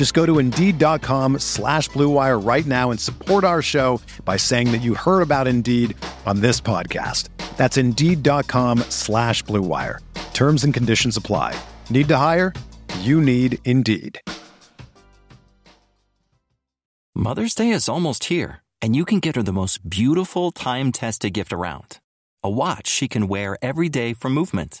Just go to Indeed.com slash BlueWire right now and support our show by saying that you heard about Indeed on this podcast. That's Indeed.com slash BlueWire. Terms and conditions apply. Need to hire? You need Indeed. Mother's Day is almost here, and you can get her the most beautiful time tested gift around a watch she can wear every day for movement.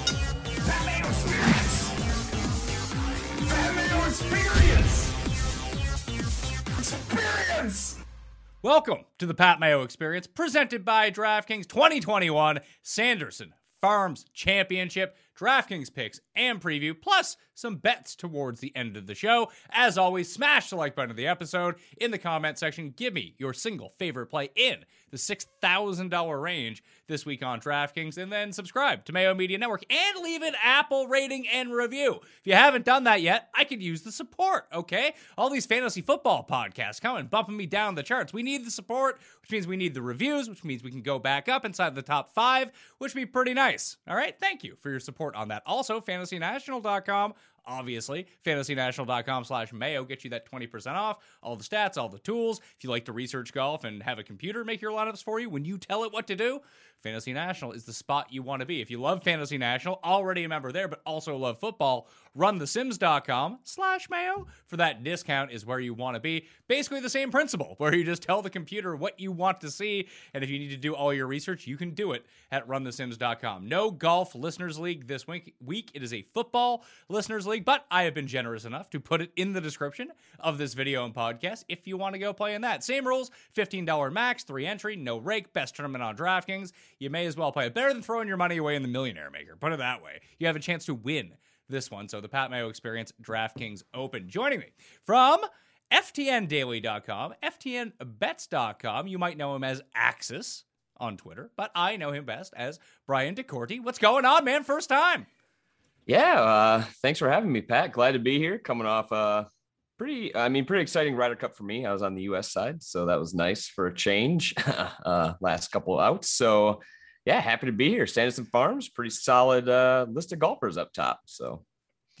experience. Experience. Welcome to the Pat Mayo Experience, presented by DraftKings 2021 Sanderson Farms Championship. DraftKings picks and preview, plus some bets towards the end of the show. As always, smash the like button of the episode in the comment section. Give me your single favorite play in the $6,000 range this week on DraftKings, and then subscribe to Mayo Media Network and leave an Apple rating and review. If you haven't done that yet, I could use the support, okay? All these fantasy football podcasts coming, bumping me down the charts. We need the support, which means we need the reviews, which means we can go back up inside the top five, which would be pretty nice. All right, thank you for your support on that. Also, fantasynational.com obviously fantasynational.com slash mayo get you that 20% off. All the stats all the tools. If you like to research golf and have a computer make your lineups for you when you tell it what to do fantasy national is the spot you want to be. If you love fantasy national already a member there but also love football runthesims.com slash mayo for that discount is where you want to be. Basically the same principle where you just tell the computer what you want to see and if you need to do all your research you can do it at runthesims.com no golf listeners league this week week. It is a football listeners league but i have been generous enough to put it in the description of this video and podcast if you want to go play in that. Same rules $15 max three entry no rake best tournament on draftkings. You may as well play it. Better than throwing your money away in the millionaire maker put it that way. You have a chance to win this one. So the Pat Mayo Experience DraftKings Open. Joining me from FTNDaily.com, FTNBets.com. You might know him as Axis on Twitter, but I know him best as Brian DeCorti. What's going on, man? First time. Yeah, uh, thanks for having me, Pat. Glad to be here. Coming off uh pretty, I mean, pretty exciting Ryder Cup for me. I was on the U.S. side, so that was nice for a change. uh, last couple outs, so yeah, happy to be here. Sanderson Farms, pretty solid uh, list of golfers up top. So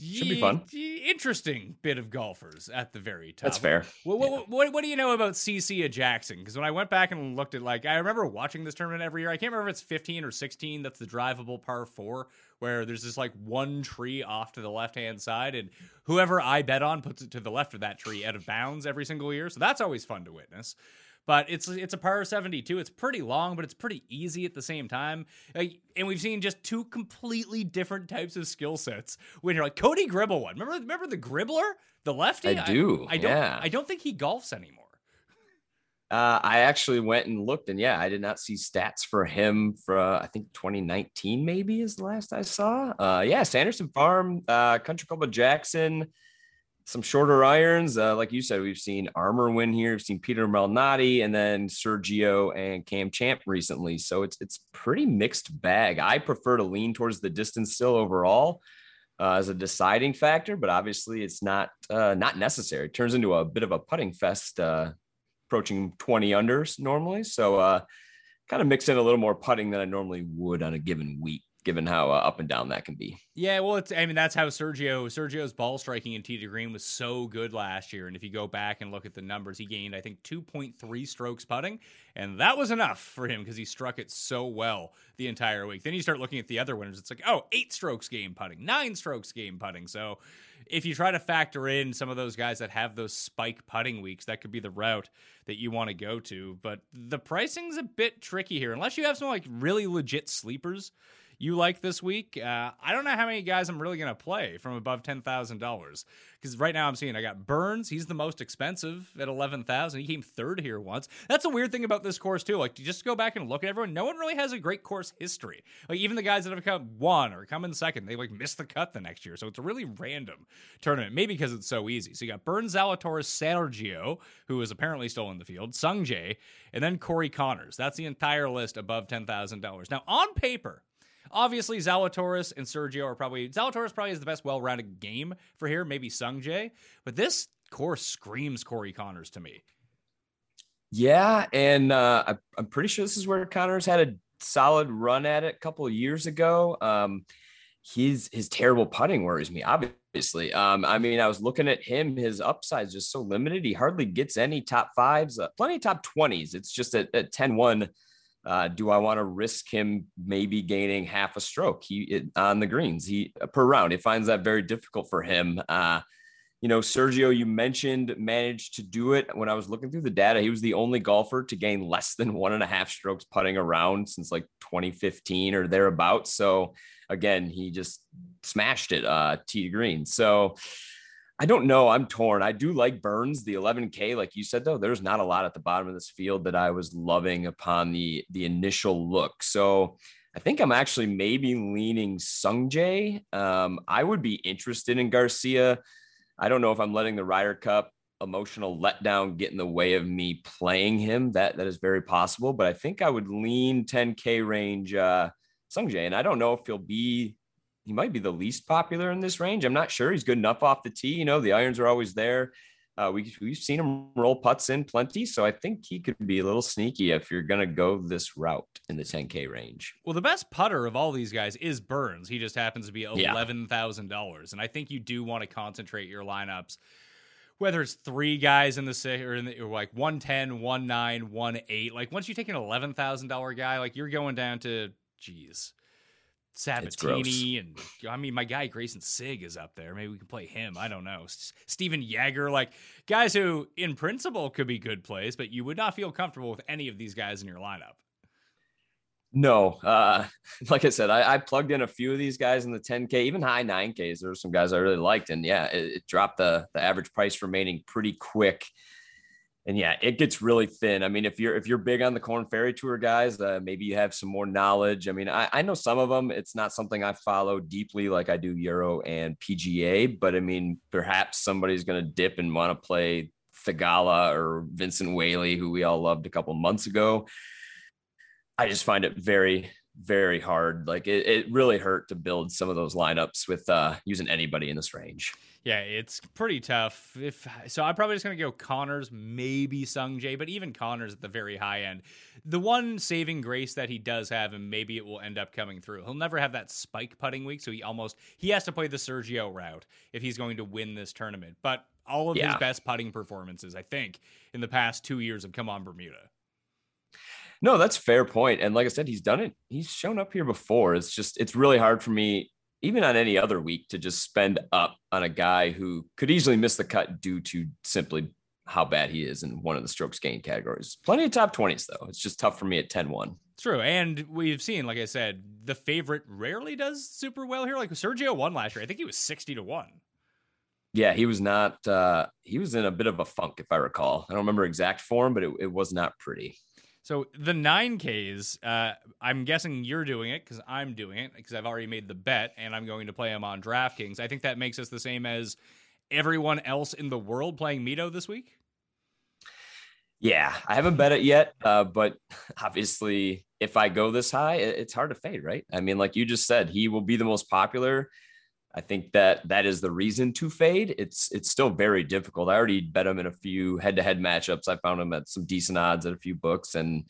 should be fun. Interesting bit of golfers at the very top. That's fair. What, what, yeah. what, what do you know about CC Jackson? Because when I went back and looked at, like, I remember watching this tournament every year. I can't remember if it's 15 or 16. That's the drivable par four, where there's this like one tree off to the left hand side, and whoever I bet on puts it to the left of that tree out of bounds every single year. So that's always fun to witness but it's it's a par 72. It's pretty long, but it's pretty easy at the same time. and we've seen just two completely different types of skill sets. When you're like Cody Gribble one, remember remember the Gribbler, the lefty? I do. I, I don't. Yeah. I don't think he golfs anymore. Uh, I actually went and looked, and yeah, I did not see stats for him for uh, I think 2019 maybe is the last I saw. Uh, yeah, Sanderson Farm, uh, Country Club of Jackson some shorter irons. Uh, like you said, we've seen Armour win here. We've seen Peter Malnati and then Sergio and Cam Champ recently. So it's it's pretty mixed bag. I prefer to lean towards the distance still overall uh, as a deciding factor, but obviously it's not uh, not necessary. It turns into a bit of a putting fest, uh, approaching 20 unders normally. So uh, kind of mix in a little more putting than I normally would on a given week. Given how uh, up and down that can be. Yeah, well, it's I mean that's how Sergio Sergio's ball striking in to green was so good last year, and if you go back and look at the numbers, he gained I think 2.3 strokes putting, and that was enough for him because he struck it so well the entire week. Then you start looking at the other winners, it's like oh, eight strokes game putting, nine strokes game putting. So if you try to factor in some of those guys that have those spike putting weeks, that could be the route that you want to go to. But the pricing's a bit tricky here, unless you have some like really legit sleepers you like this week. Uh, I don't know how many guys I'm really going to play from above ten thousand dollars because right now I'm seeing I got Burns. He's the most expensive at eleven thousand. He came third here once. That's a weird thing about this course too. Like, just go back and look at everyone. No one really has a great course history. Like even the guys that have come one or come in second, they like miss the cut the next year. So it's a really random tournament. Maybe because it's so easy. So you got Burns, Zalatoris, Sergio, who is apparently still in the field, Sung Jae, and then Corey Conners. That's the entire list above ten thousand dollars. Now on paper Obviously, Zalatoris and Sergio are probably Zalatoris probably is the best well-rounded game for here, maybe Sungjae, but this course screams Corey Conners to me. Yeah, and uh, I'm pretty sure this is where Conners had a solid run at it a couple of years ago. Um, his his terrible putting worries me, obviously. Um, I mean, I was looking at him; his upside is just so limited. He hardly gets any top fives, uh, plenty of top twenties. It's just at, at 10-1 uh, do I want to risk him maybe gaining half a stroke he it, on the greens he uh, per round? It finds that very difficult for him. Uh, you know, Sergio, you mentioned managed to do it. When I was looking through the data, he was the only golfer to gain less than one and a half strokes putting around since like 2015 or thereabouts. So again, he just smashed it uh, tee to green. So I don't know. I'm torn. I do like Burns, the 11K, like you said, though. There's not a lot at the bottom of this field that I was loving upon the the initial look. So I think I'm actually maybe leaning Sungjae. Um, I would be interested in Garcia. I don't know if I'm letting the Ryder Cup emotional letdown get in the way of me playing him. That that is very possible, but I think I would lean 10K range uh Sungjae. And I don't know if he'll be he might be the least popular in this range. I'm not sure. He's good enough off the tee. You know, the irons are always there. Uh, we, we've seen him roll putts in plenty. So I think he could be a little sneaky if you're going to go this route in the 10K range. Well, the best putter of all these guys is Burns. He just happens to be $11,000. Yeah. And I think you do want to concentrate your lineups whether it's three guys in the six or in the or like 110, 19, 18. Like once you take an $11,000 guy, like you're going down to, geez, Sabatini and I mean my guy Grayson Sigg is up there. Maybe we can play him. I don't know. S- Stephan Jaeger, like guys who in principle could be good plays, but you would not feel comfortable with any of these guys in your lineup. No, uh, like I said, I, I, plugged in a few of these guys in the 10K, even high 9Ks. There were some guys I really liked, and yeah, it, it dropped the the average price remaining pretty quick and yeah, it gets really thin. I mean, if you're if you're big on the Korn Ferry Tour guys, uh, maybe you have some more knowledge. I mean, I, I know some of them. It's not something I follow deeply like I do Euro and PGA, but I mean, perhaps somebody's going to dip and want to play Theegala or Vincent Whaley, who we all loved a couple months ago. I just find it very very hard. Like it, it really hurt to build some of those lineups with uh, using anybody in this range. Yeah, it's pretty tough. If so, I'm probably just gonna go Conners, maybe Sung Jae, but even Conners at the very high end. The one saving grace that he does have, and maybe it will end up coming through. He'll never have that spike putting week, so he almost he has to play the Sergio route if he's going to win this tournament. But all of yeah. his best putting performances, I think, in the past two years have come on Bermuda. No, that's fair point. And like I said, he's done it. He's shown up here before. It's just it's really hard for me even on any other week to just spend up on a guy who could easily miss the cut due to simply how bad he is in one of the strokes gain categories. Plenty of top 20s though. It's just tough for me at 10-1. True. And we've seen, like I said, the favorite rarely does super well here. Like Sergio won last year. I think he was 60 to 1. Yeah, he was not uh he was in a bit of a funk if I recall. I don't remember exact form, but it, it was not pretty. So the 9Ks, uh, I'm guessing you're doing it because I'm doing it because I've already made the bet and I'm going to play them on DraftKings. I think that makes us the same as everyone else in the world playing Mito this week. Yeah, I haven't bet it yet, uh, but obviously, if I go this high, it's hard to fade, right? I mean, like you just said, he will be the most popular. I think that that is the reason to fade. It's it's still very difficult. I already bet him in a few head-to-head matchups. I found him at some decent odds at a few books, and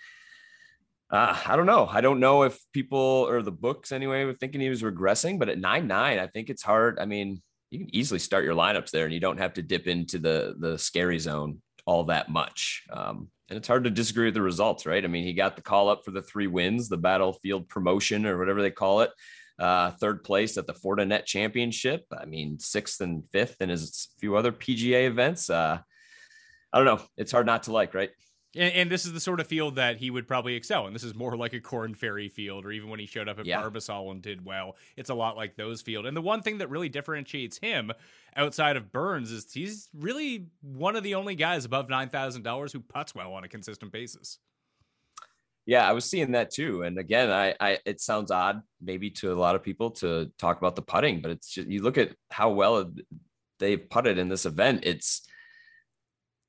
Uh, I don't know. I don't know if people or the books anyway were thinking he was regressing, but at nine nine, I think it's hard. I mean, you can easily start your lineups there, and you don't have to dip into the the scary zone all that much. Um, and it's hard to disagree with the results, right? I mean, he got the call up for the three wins, the battlefield promotion or whatever they call it. Uh, third place at the Fortinet Championship. I mean, sixth and fifth in his few other PGA events. Uh, I don't know. It's hard not to like, right? And, and, this is the sort of field that he would probably excel in. This is more like a Korn Ferry field, or even when he showed up at yeah. Barbasol and did well, it's a lot like those field. And the one thing that really differentiates him outside of Burns is he's really one of the only guys above nine thousand dollars who puts well on a consistent basis. Yeah, I was seeing that too. And again, I, I it sounds odd maybe to a lot of people to talk about the putting, but it's just you look at how well they've putted in this event. It's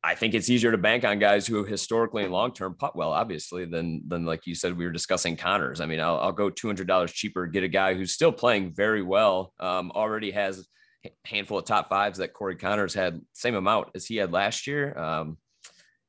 I think it's easier to bank on guys who historically and long term putt well, obviously, than than like you said we were discussing conners I mean, I'll, I'll go two hundred dollars cheaper, get a guy who's still playing very well, um, already has a handful of top fives that Corey conners had same amount as he had last year. Um,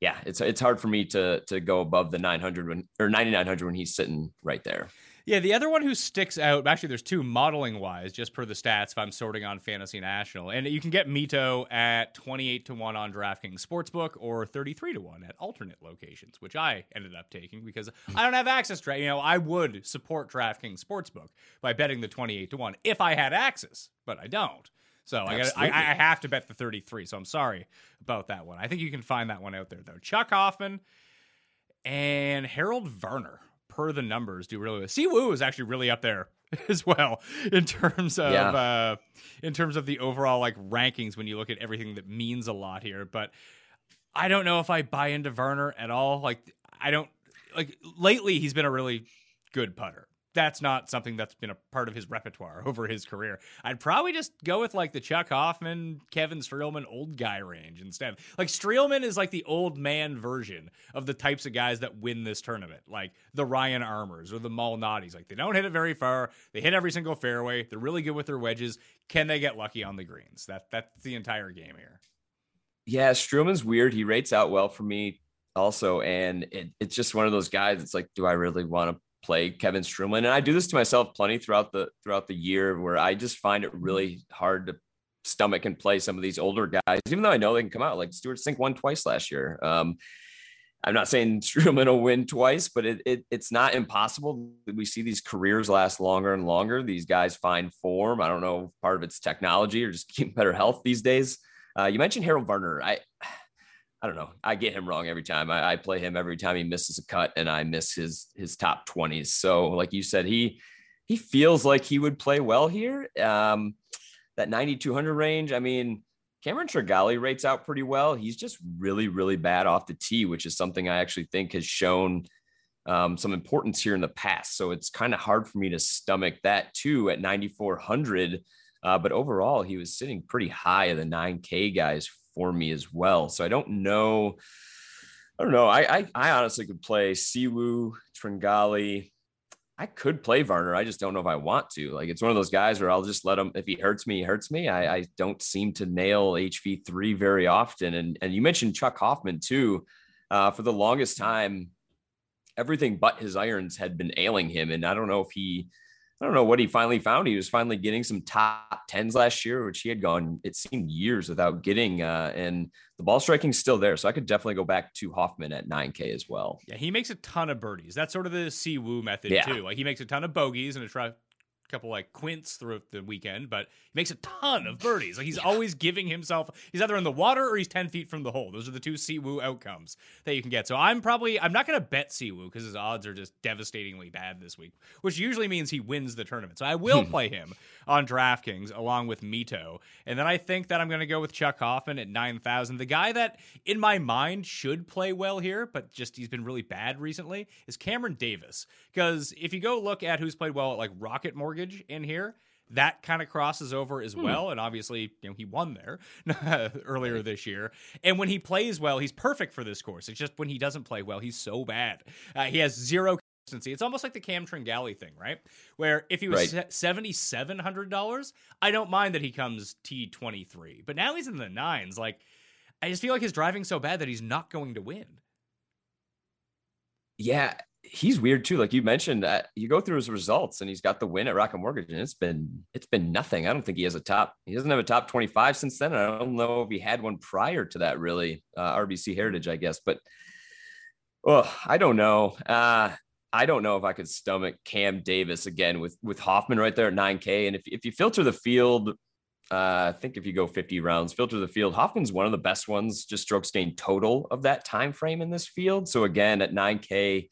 yeah, it's it's hard for me to to go above the nine hundred when or ninety nine hundred when he's sitting right there. Yeah, the other one who sticks out, actually, there's two modeling wise, just per the stats, if I'm sorting on Fantasy National. And you can get Mito at 28 to 1 on DraftKings Sportsbook or 33 to 1 at alternate locations, which I ended up taking because I don't have access to, you know, I would support DraftKings Sportsbook by betting the 28 to 1 if I had access, but I don't. So I, got I, I have to bet the 33. So I'm sorry about that one. I think you can find that one out there, though. Chuck Hoffman and Harold Varner per the numbers do really well. Siwoo is actually really up there as well in terms of yeah. uh, in terms of the overall like rankings when you look at everything that means a lot here. But I don't know if I buy into Varner at all. Like I don't like lately he's been a really good putter that's not something that's been a part of his repertoire over his career. I'd probably just go with like the Chuck Hoffman, Kevin Streelman old guy range instead. Like Streelman is like the old man version of the types of guys that win this tournament, like the Ryan Armours or the Malnati's. Like they don't hit it very far. They hit every single fairway. They're really good with their wedges. Can they get lucky on the greens? That that's the entire game here. Yeah, Streelman's weird. He rates out well for me also, and it, it's just one of those guys. It's like, do I really want to play Kevin Streelman. And I do this to myself plenty throughout the throughout the year where I just find it really hard to stomach and play some of these older guys, even though I know they can come out. Like Stewart Cink won twice last year. Um, I'm not saying Streelman will win twice, but it, it, it's not impossible. We see these careers last longer and longer. These guys find form. I don't know, part of it's technology or just better health these days. Uh, you mentioned Harold Varner. I I don't know. I get him wrong every time. I, I, play him every time he misses a cut, and I miss his his top twenties. So, like you said, he he feels like he would play well here. Um, that ninety two hundred range. I mean, Cameron Tringale rates out pretty well. He's just really really bad off the tee, which is something I actually think has shown um, some importance here in the past. So it's kind of hard for me to stomach that too at ninety four hundred. Uh, but overall, he was sitting pretty high of the 9K guys for me as well. So I don't know. I don't know. I I, I honestly could play Siwu, Tringale. I could play Varner. I just don't know if I want to. Like it's one of those guys where I'll just let him. If he hurts me, he hurts me. I, I don't seem to nail HV three very often. And and you mentioned Chuck Hoffman too. Uh, for the longest time, everything but his irons had been ailing him, and I don't know if he I don't know what he finally found. He was finally getting some top tens last year, which he had gone, it seemed years without getting. Uh, and the ball striking's still there. So I could definitely go back to Hoffman at 9K as well. Yeah, he makes a ton of birdies. That's sort of the Si Woo method, yeah. too. Like he makes a ton of bogeys and a try couple like quints throughout the weekend, but he makes a ton of mm. birdies. Like he's yeah. always giving himself. He's either in the water or he's ten feet from the hole. Those are the two Siwoo outcomes that you can get. So I'm probably I'm not going to bet Siwoo because his odds are just devastatingly bad this week, which usually means he wins the tournament. So I will hmm. play him on DraftKings along with Mito, and then I think that I'm going to go with Chuck Hoffman at nine thousand. The guy that in my mind should play well here, but just he's been really bad recently is Cameron Davis. Because if you go look at who's played well at like Rocket Mortgage in here, that kind of crosses over as hmm. well. And obviously, you know, he won there earlier this year. And when he plays well, he's perfect for this course. It's just when he doesn't play well, he's so bad. Uh, he has zero consistency. It's almost like the Cam Tringale thing, right? Where if he was right. seventy seven hundred dollars, I don't mind that he comes T twenty three. But now he's in the nines. Like, I just feel like his driving so bad that he's not going to win. Yeah, he's weird too. Like you mentioned, uh, you go through his results, and he's got the win at Rocket Mortgage, and it's been it's been nothing. I don't think he has a top. He doesn't have a top twenty five since then. I don't know if he had one prior to that. Really, uh, RBC Heritage, I guess, but oh, I don't know. Uh, I don't know if I could stomach Cam Davis again with with Hoffman right there at 9K. And if, if you filter the field, uh, I think if you go 50 rounds, filter the field, Hoffman's one of the best ones, just strokes gained total of that time frame in this field. So again, at 9K,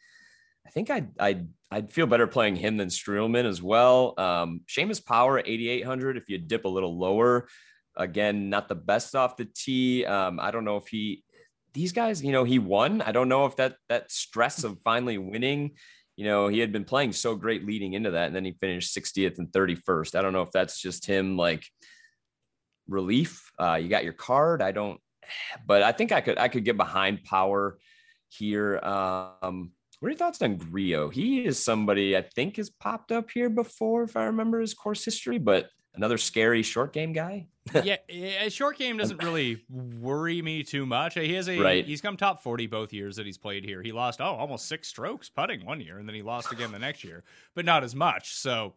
I think I'd I'd I'd feel better playing him than Streelman as well. Um, Seamus Power at 8,800. If you dip a little lower, again, not the best off the tee. Um, I don't know if he these guys, you know, he won. I don't know if that that stress of finally winning, you know, he had been playing so great leading into that, and then he finished 60th and 31st. I don't know if that's just him like relief. Uh, you got your card. I don't, but I think I could I could get behind Power here. Um, what are your thoughts on Grillo? He is somebody I think has popped up here before, if I remember his course history, but another scary short game guy. yeah, a short game doesn't really worry me too much. He has a Right. he's come top forty both years that he's played here. He lost oh almost six strokes putting one year, and then he lost again the next year, but not as much. So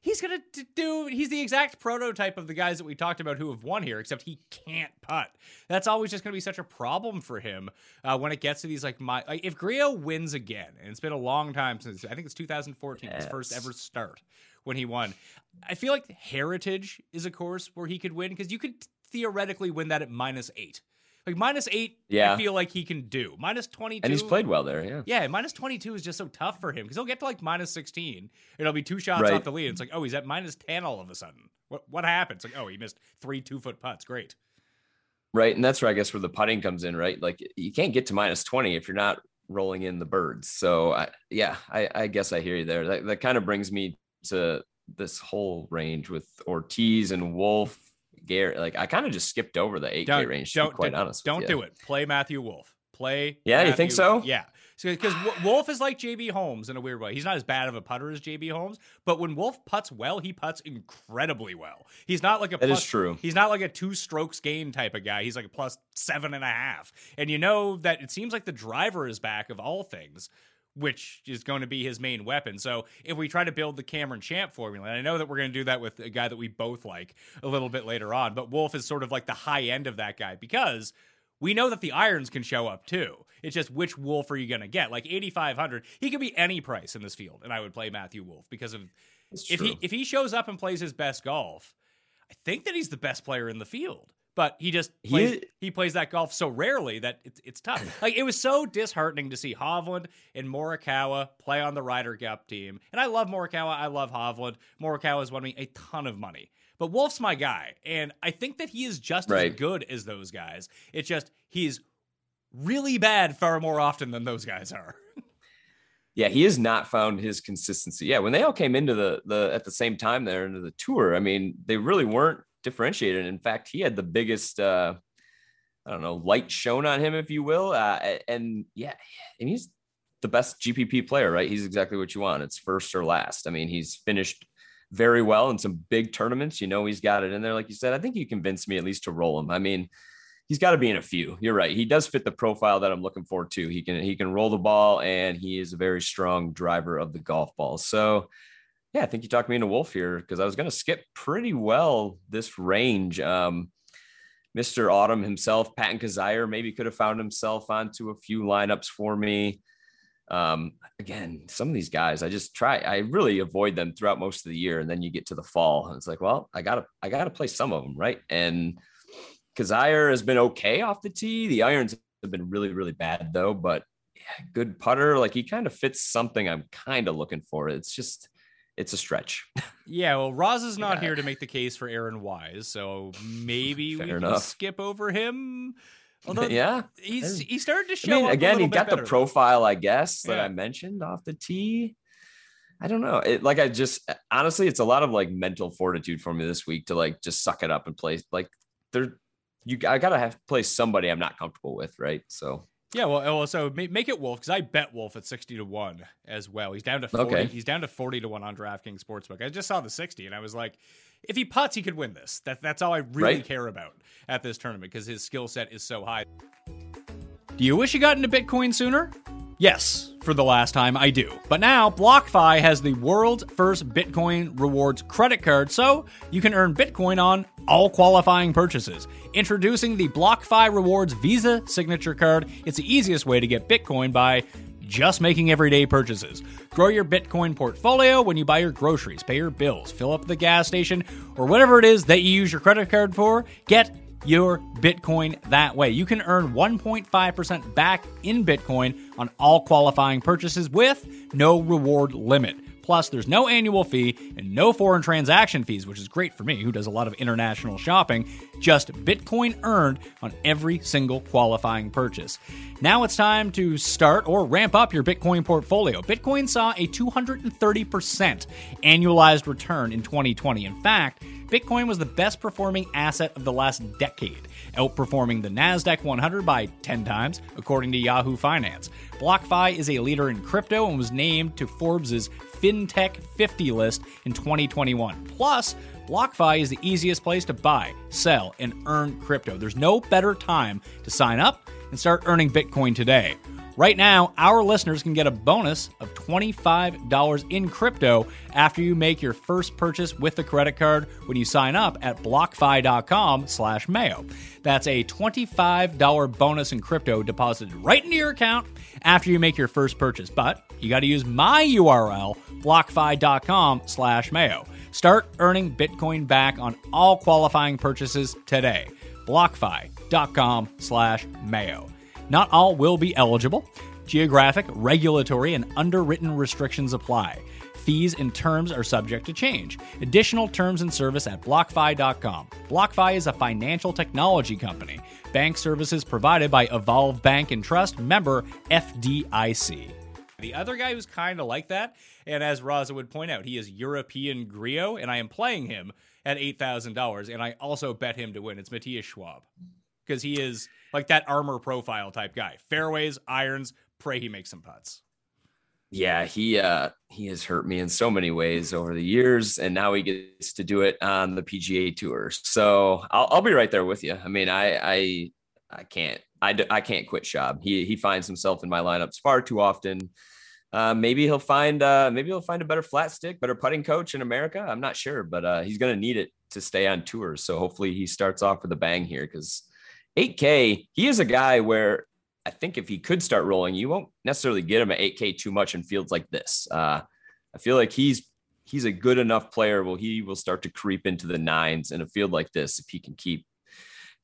he's gonna d- do. He's the exact prototype of the guys that we talked about who have won here, except he can't putt. That's always just gonna be such a problem for him uh, when it gets to these like my like if Grillo wins again, and it's been a long time since I think it's 2014 his first ever start when he won. I feel like Heritage is a course where he could win because you could theoretically win that at minus eight. Like minus eight, I feel like he can do. Minus 22. and he's played well there. Yeah. Yeah, minus 22 is just so tough for him because he'll get to like minus 16. It'll be two shots Right. off the lead. It's like, oh, he's at minus 10 all of a sudden. What what happened? It's like, oh, he missed three two foot putts. Great. Right. And that's where I guess where the putting comes in, right? Like you can't get to minus 20 if you're not rolling in the birds. So I, yeah, I, I guess I hear you there. That, that kind of brings me to this whole range with Ortiz and Wolff, Garrett. Like I kind of just skipped over the 8K Don't, range, to don't be quite do, honest. Don't with you. do it. Play Matthew Wolff. Play. Yeah, you think so? Yeah. Because Wolff is like JB Holmes in a weird way. He's not as bad of a putter as JB Holmes, but when Wolff puts well, he puts incredibly well. He's not like a That is plus- true. He's not like a two strokes game type of guy. He's like a plus seven and a half. And you know that it seems like the driver is back of all things, which is going to be his main weapon. So if we try to build the Cameron Champ formula, and I know that we're going to do that with a guy that we both like a little bit later on, but Wolff is sort of like the high end of that guy because we know that the irons can show up too. It's just which Wolff are you going to get? Like 8500, he could be any price in this field and I would play Matthew Wolff because of if he if he shows up and plays his best golf, I think that he's the best player in the field. But he just He plays, is- he plays that golf so rarely that it's it's tough. like it was so disheartening to see Hovland and Morikawa play on the Ryder Cup team. And I love Morikawa, I love Hovland. Morikawa has won me a ton of money. But Wolff's my guy, and I think that he is just as good as those guys. It's just he's really bad far more often than those guys are. yeah, he has not found his consistency. Yeah, when they all came into the the at the same time there into the tour, I mean, they really weren't differentiated. In fact, he had the biggest uh I don't know, light shown on him, if you will. Uh, and yeah, and he's the best GPP player, right? He's exactly what you want. It's first or last. I mean, he's finished very well in some big tournaments. You know, he's got it in there. Like you said, I think you convinced me at least to roll him. I mean, he's got to be in a few. You're right. He does fit the profile that I'm looking for too. He can he can roll the ball and he is a very strong driver of the golf ball. So yeah, I think you talked me into Wolff here because I was going to skip pretty well this range. Um, Mr. Autumn himself, Patton Kizzire, maybe could have found himself onto a few lineups for me. Um, again, some of these guys, I just try, I really avoid them throughout most of the year. And then you get to the fall and it's like, well, I gotta, I gotta play some of them. Right. And Kizzire has been okay off the tee. The irons have been really, really bad though, but yeah, good putter. Like he kind of fits something I'm kind of looking for. It's just, it's a stretch. Yeah, well, Roz is not Yeah. here to make the case for Aaron Wise, so maybe we Fair can skip over him. Although yeah. he's he started to I show mean, up a again, he got the profile, I guess, that Yeah. I mentioned off the tee. I don't know. It like I just honestly, it's a lot of like mental fortitude for me this week to like just suck it up and play. Like there, you I gotta have to play somebody I'm not comfortable with, right? So Yeah, well, oh, well so ma- make it Wolff because I bet Wolff at sixty to one as well. He's down to forty. Okay. He's down to forty to one on DraftKings Sportsbook. I just saw the sixty, and I was like, if he puts, he could win this. That that's all I really Right. care about at this tournament because his skill set is so high. Do you wish you got into Bitcoin sooner? Yes, for the last time, I do. But now, BlockFi has the world's first Bitcoin rewards credit card, so you can earn Bitcoin on all qualifying purchases. Introducing the BlockFi Rewards Visa Signature Card, it's the easiest way to get Bitcoin by just making everyday purchases. Grow your Bitcoin portfolio when you buy your groceries, pay your bills, fill up the gas station, or whatever it is that you use your credit card for. Get your Bitcoin that way. You can earn 1.5% back in Bitcoin on all qualifying purchases with no reward limit. Plus, there's no annual fee and no foreign transaction fees, which is great for me, who does a lot of international shopping. Just Bitcoin earned on every single qualifying purchase. Now it's time to start or ramp up your Bitcoin portfolio. Bitcoin saw a 230% annualized return in 2020. In fact, Bitcoin was the best performing asset of the last decade, outperforming the NASDAQ 100 by 10 times, according to Yahoo Finance. BlockFi is a leader in crypto and was named to Forbes' FinTech 50 list in 2021. Plus, BlockFi is the easiest place to buy, sell, and earn crypto. There's no better time to sign up and start earning Bitcoin today. Right now, our listeners can get a bonus of $25 in crypto after you make your first purchase with the credit card when you sign up at blockfi.com slash mayo. That's a $25 bonus in crypto deposited right into your account after you make your first purchase. But you got to use my URL, blockfi.com slash mayo. Start earning Bitcoin back on all qualifying purchases today. blockfi.com slash mayo. Not all will be eligible. Geographic, regulatory, and underwritten restrictions apply. Fees and terms are subject to change. Additional terms and service at BlockFi.com. BlockFi is a financial technology company. Bank services provided by Evolve Bank and Trust, member FDIC. The other guy who's kind of like that, and as Raza would point out, he is European Grillo, and I am playing him at $8,000, and I also bet him to win. It's Matthias Schwab because he is like that armor profile type guy. Fairways, irons, pray he makes some putts. Yeah, he uh he has hurt me in so many ways over the years, and now he gets to do it on the PGA tour. So I'll, I'll be right there with you. I mean, I I I can't I, I can't quit Schwab. He he finds himself in my lineups far too often. Uh, maybe he'll find uh, maybe he'll find a better flat stick, better putting coach in America. I'm not sure, but uh, he's going to need it to stay on tour. So hopefully he starts off with a bang here because 8K, he is a guy where I think if he could start rolling, you won't necessarily get him at 8K too much in fields like this. Uh, I feel like he's he's a good enough player. Well, he will start to creep into the nines in a field like this if he can keep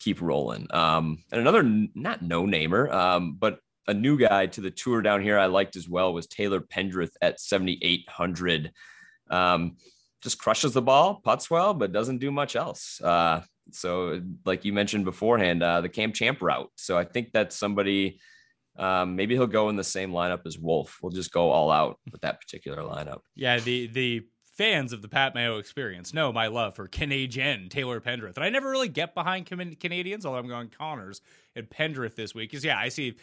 keep rolling. Um, and another not no namer, um, but a new guy to the tour down here I liked as well was Taylor Pendrith at 7,800. Um, just crushes the ball, puts well, but doesn't do much else. Uh, so, like you mentioned beforehand, uh, the Cam Champ route. So I think that's somebody. Um, maybe he'll go in the same lineup as Wolff. We'll just go all out with that particular lineup. Yeah, the the fans of the Pat Mayo experience know my love for Canadian Taylor Pendrith, and I never really get behind Canadians, although I'm going Conners and Pendrith this week. Because yeah, I see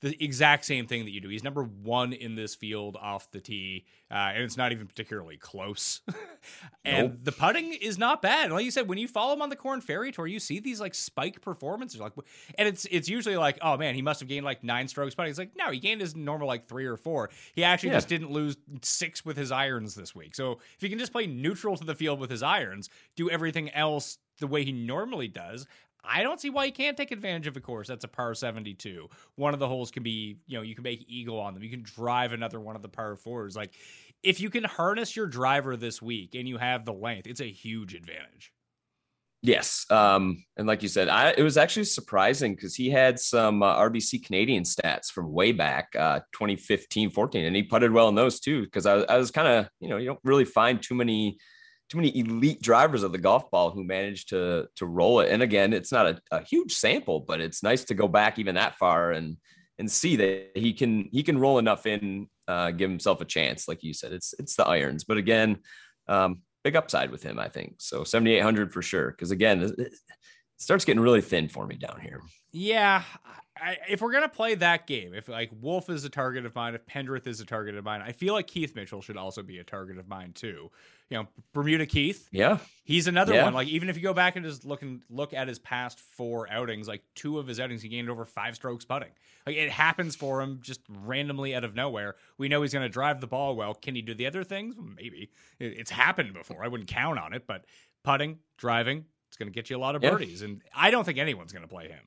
the exact same thing that you do. He's number one in this field off the tee, uh, and it's not even particularly close. and nope. the putting is not bad. Like you said, when you follow him on the Korn Ferry Tour, you see these like spike performances. Like, and it's it's usually like, oh man, he must have gained like nine strokes putting. It's like no, he gained his normal like three or four. He actually yeah. just didn't lose six with his irons this week. So if he can just play neutral to the field with his irons, do everything else the way he normally does, I don't see why you can't take advantage of a course that's a par 72. One of the holes can be, you know, you can make eagle on them. You can drive another one of the par fours. Like, if you can harness your driver this week and you have the length, it's a huge advantage. Yes. Um, and like you said, I, it was actually surprising because he had some uh, RBC Canadian stats from way back, uh, 2015, 14, and he putted well in those too. Because I, I was kind of, you know, you don't really find too many too many elite drivers of the golf ball who managed to to roll it. And again, it's not a, a, huge sample, but it's nice to go back even that far and and see that he can he can roll enough in, uh, give himself a chance. Like you said, it's it's the irons, but again, um, big upside with him, I think. So 7,800 for sure. Because again, it starts getting really thin for me down here. Yeah, I, if we're gonna play that game, if like Wolff is a target of mine, if Pendrith is a target of mine, I feel like Keith Mitchell should also be a target of mine too. You know, Bermuda Keith. Yeah, he's another yeah. one. Like even if you go back and just look and look at his past four outings, like two of his outings, he gained over five strokes putting. Like it happens for him just randomly out of nowhere. We know he's gonna drive the ball well. Can he do the other things? Maybe it's happened before. I wouldn't count on it, but putting, driving, it's gonna get you a lot of birdies, yeah. and I don't think anyone's gonna play him.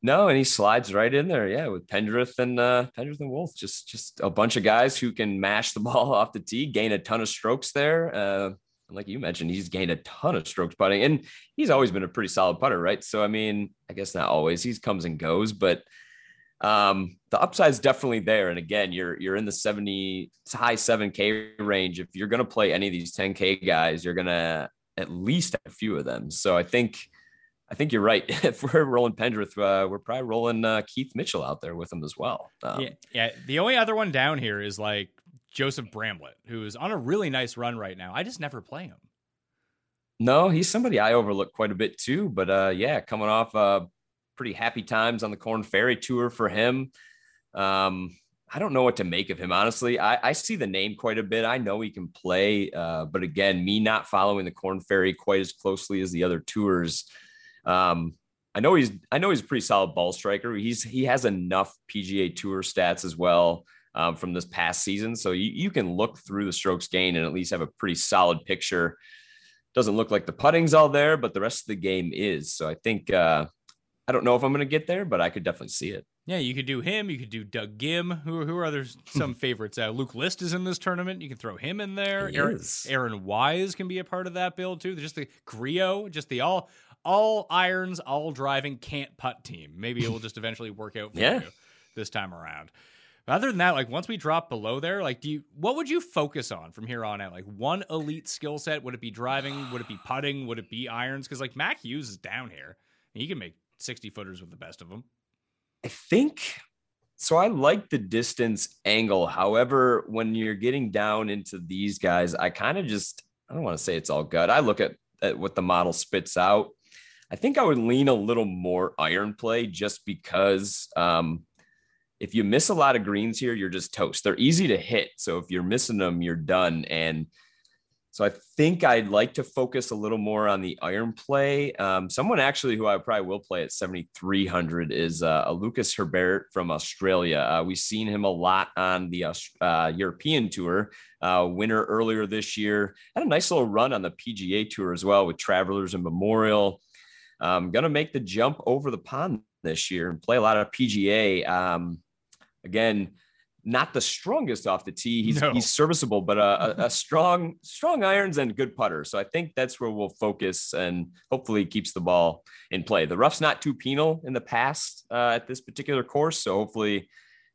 No, and he slides right in there, yeah, with Pendrith and uh, Pendrith and Wolff, just just a bunch of guys who can mash the ball off the tee, gain a ton of strokes there. Uh, and like you mentioned, he's gained a ton of strokes putting, and he's always been a pretty solid putter, right? So I mean, I guess not always. He comes and goes, but um, the upside is definitely there. And again, you're you're in the 70 high 7K range. If you're gonna play any of these 10K guys, you're gonna at least have a few of them. So I think I think you're right. if we're rolling Pendrith, uh, we're probably rolling uh, Keith Mitchell out there with him as well. Um, yeah, yeah. The only other one down here is like Joseph Bramlett, who is on a really nice run right now. I just never play him. No, he's somebody I overlook quite a bit too. But uh, yeah, coming off uh, pretty happy times on the Korn Ferry tour for him. Um, I don't know what to make of him, honestly. I, I see the name quite a bit. I know he can play, uh, but again, me not following the Korn Ferry quite as closely as the other tours. Um, I know he's I know he's a pretty solid ball striker. He's he has enough PGA Tour stats as well um, from this past season, so you, you can look through the strokes gain and at least have a pretty solid picture. Doesn't look like the putting's all there, but the rest of the game is. So I think uh, I don't know if I'm going to get there, but I could definitely see it. Yeah, you could do him. You could do Doug Ghim. Who, who are others? Some favorites. Uh, Luke List is in this tournament. You can throw him in there. He Aaron, is. Aaron Wise can be a part of that build too. Just the Grillo, just the all all irons, all driving, can't putt team. Maybe it will just eventually work out for Yeah. you this time around. But other than that, like once we drop below there, like do you what would you focus on from here on out? Like one elite skill set? Would it be driving? Would it be putting? Would it be irons? Because like Mac Hughes is down here. And he can make 60 footers with the best of them. I think so. I like the distance angle. However, when you're getting down into these guys, I kind of just I don't want to say it's all gut. I look at, at what the model spits out. I think I would lean a little more iron play just because um, if you miss a lot of greens here, you're just toast. They're easy to hit. So if you're missing them, you're done. And so I think I'd like to focus a little more on the iron play. Um, someone actually who I probably will play at 7,300 is uh, a Lucas Herbert from Australia. Uh, we've seen him a lot on the uh, European tour, uh, winner earlier this year. Had a nice little run on the PGA tour as well with Travelers and Memorial. Um, going to make the jump over the pond this year and play a lot of PGA. Um, again, not the strongest off the tee. He's No. he's serviceable, but a, a, a strong strong irons and good putter. So I think that's where we'll focus and hopefully keeps the ball in play. The rough's not too penal in the past uh, at this particular course, so hopefully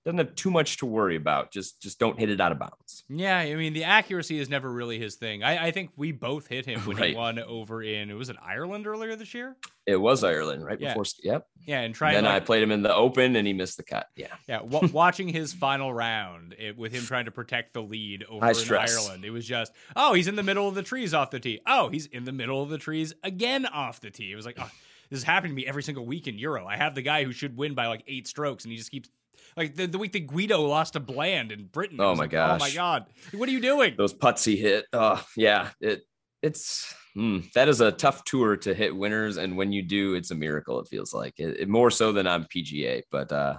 doesn't have too much to worry about. Just just don't hit it out of bounds. Yeah, I mean the accuracy is never really his thing. I, I think we both hit him when he won over in it was it Ireland earlier this year? It was Ireland right Yeah. before. Yep. Yeah, and trying then like, I played him in the Open and he missed the cut. Yeah. yeah, wa- watching his final round it, with him trying to protect the lead over High in stress. Ireland. It was just oh he's in the middle of the trees off the tee. Oh he's in the middle of the trees again off the tee. It was like oh, this is happening to me every single week in Euro. I have the guy who should win by like eight strokes and he just keeps. Like the, the week that Guido lost to Bland in Britain. Oh my like, Oh my god! What are you doing? those putts he hit. Oh yeah, it it's hmm, that is a tough tour to hit winners, and when you do, it's a miracle. It feels like it, it- more so than on PGA. But uh,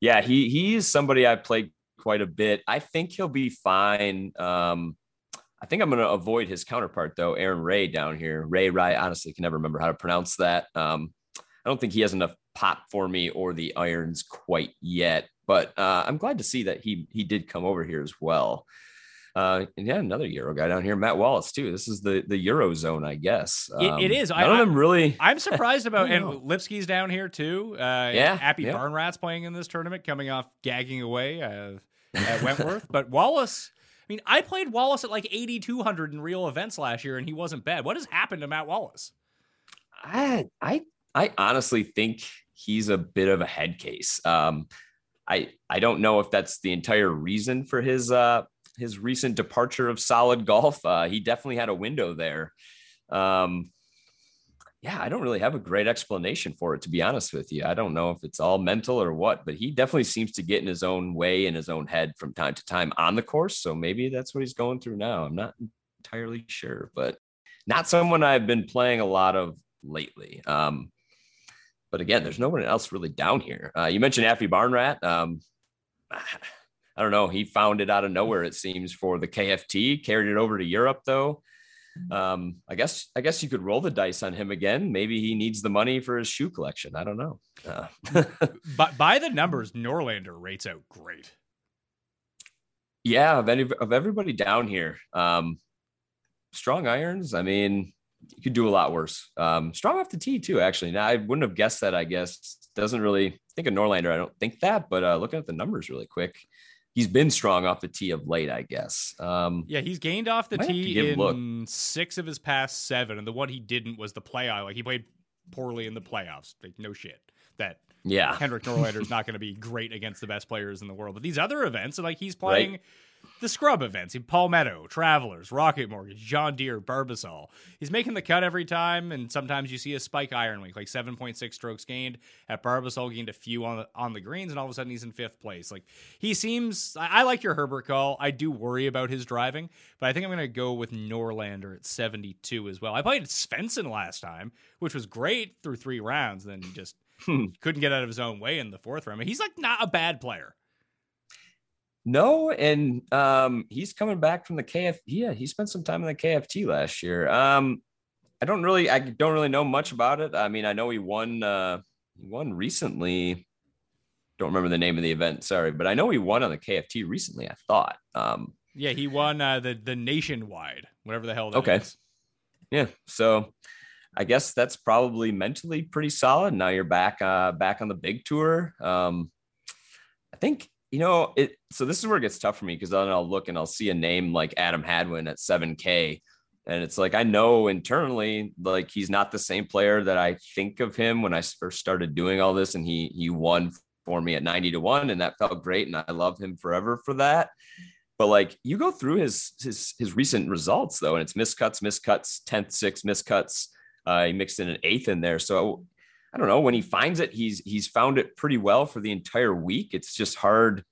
yeah, he he's somebody I played quite a bit. I think he'll be fine. Um, I think I'm going to avoid his counterpart though, Aaron Rai down here. Ray Ray, honestly, can never remember how to pronounce that. Um, I don't think he has enough pop for me or the irons quite yet. But uh, I'm glad to see that he he did come over here as well. Uh, and yeah, another Euro guy down here, Matt Wallace too. This is the the Euro zone, I guess. It- it Um, is. I- them really. I'm surprised about and. Lipsky's down here too. Uh, Yeah, Appy yeah. Barnrat's playing in this tournament, coming off gagging away uh, at Wentworth. but Wallace, I mean, I played Wallace at like 8,200 in real events last year, and he wasn't bad. What has happened to Matt Wallace? I I I honestly think he's a bit of a head case. Um, I I don't know if that's the entire reason for his uh his recent departure of solid golf. Uh, he definitely had a window there. Um, yeah, I don't really have a great explanation for it, to be honest with you. I don't know if it's all mental or what, but he definitely seems to get in his own way in his own head from time to time on the course. So maybe that's what he's going through now. I'm not entirely sure, but not someone I've been playing a lot of lately. Um, but again, there's no one else really down here. Uh, you mentioned Aphibarnrat. Um, I don't know. He found it out of nowhere, it seems, for the KFT, carried it over to Europe, though um, I guess I guess you could roll the dice on him again. Maybe he needs the money for his shoe collection. I don't know. Uh. but by the numbers, Norlander rates out great. Yeah, of any of everybody down here, um, strong irons. I mean, you could do a lot worse. Um, strong off the tee too. Actually, now I wouldn't have guessed that. I guess doesn't really think of Norlander. I don't think that, but uh, looking at the numbers really quick, he's been strong off the tee of late, I guess. Um, yeah, he's gained off the tee in six of his past seven, and the one he didn't was the playoff. Like he played poorly in the playoffs. Like no shit that. Yeah, Henrik Norlander is not going to be great against the best players in the world. But these other events, like he's playing right the scrub events, in Palmetto, Travelers, Rocket Mortgage, John Deere, Barbasol. He's making the cut every time, and sometimes you see a spike iron week, like 7.6 strokes gained. At Barbasol, gained a few on the, on the greens, and all of a sudden he's in fifth place. Like he seems, I, I like your Herbert call. I do worry about his driving, but I think I'm going to go with Norlander at 72 as well. I played Svensson last time, which was great through three rounds. Then he just hmm. couldn't get out of his own way in the fourth round. He's like not a bad player. No, and um, he's coming back from the KF. Yeah, he spent some time in the KFT last year. Um, I don't really, I don't really know much about it. I mean, I know he won, uh, he won recently. Don't remember the name of the event. Sorry, but I know he won on the KFT recently. I thought. Um, yeah, he won uh, the the nationwide, whatever the hell that okay. Is. Yeah, so I guess that's probably mentally pretty solid. Now you're back, uh, back on the big tour. Um, I think you know, it so this is where it gets tough for me because then I'll look and I'll see a name like Adam Hadwin at 7K. And it's like I know internally, like he's not the same player that I think of him when I first started doing all this, and he he won for me at 90 to 1, and that felt great. And I love him forever for that. But like you go through his his his recent results though, and it's miscuts, miscuts, 10th, six miscuts. Uh, he mixed in an eighth in there. So I don't know when he finds it, he's he's found it pretty well for the entire week. It's just hard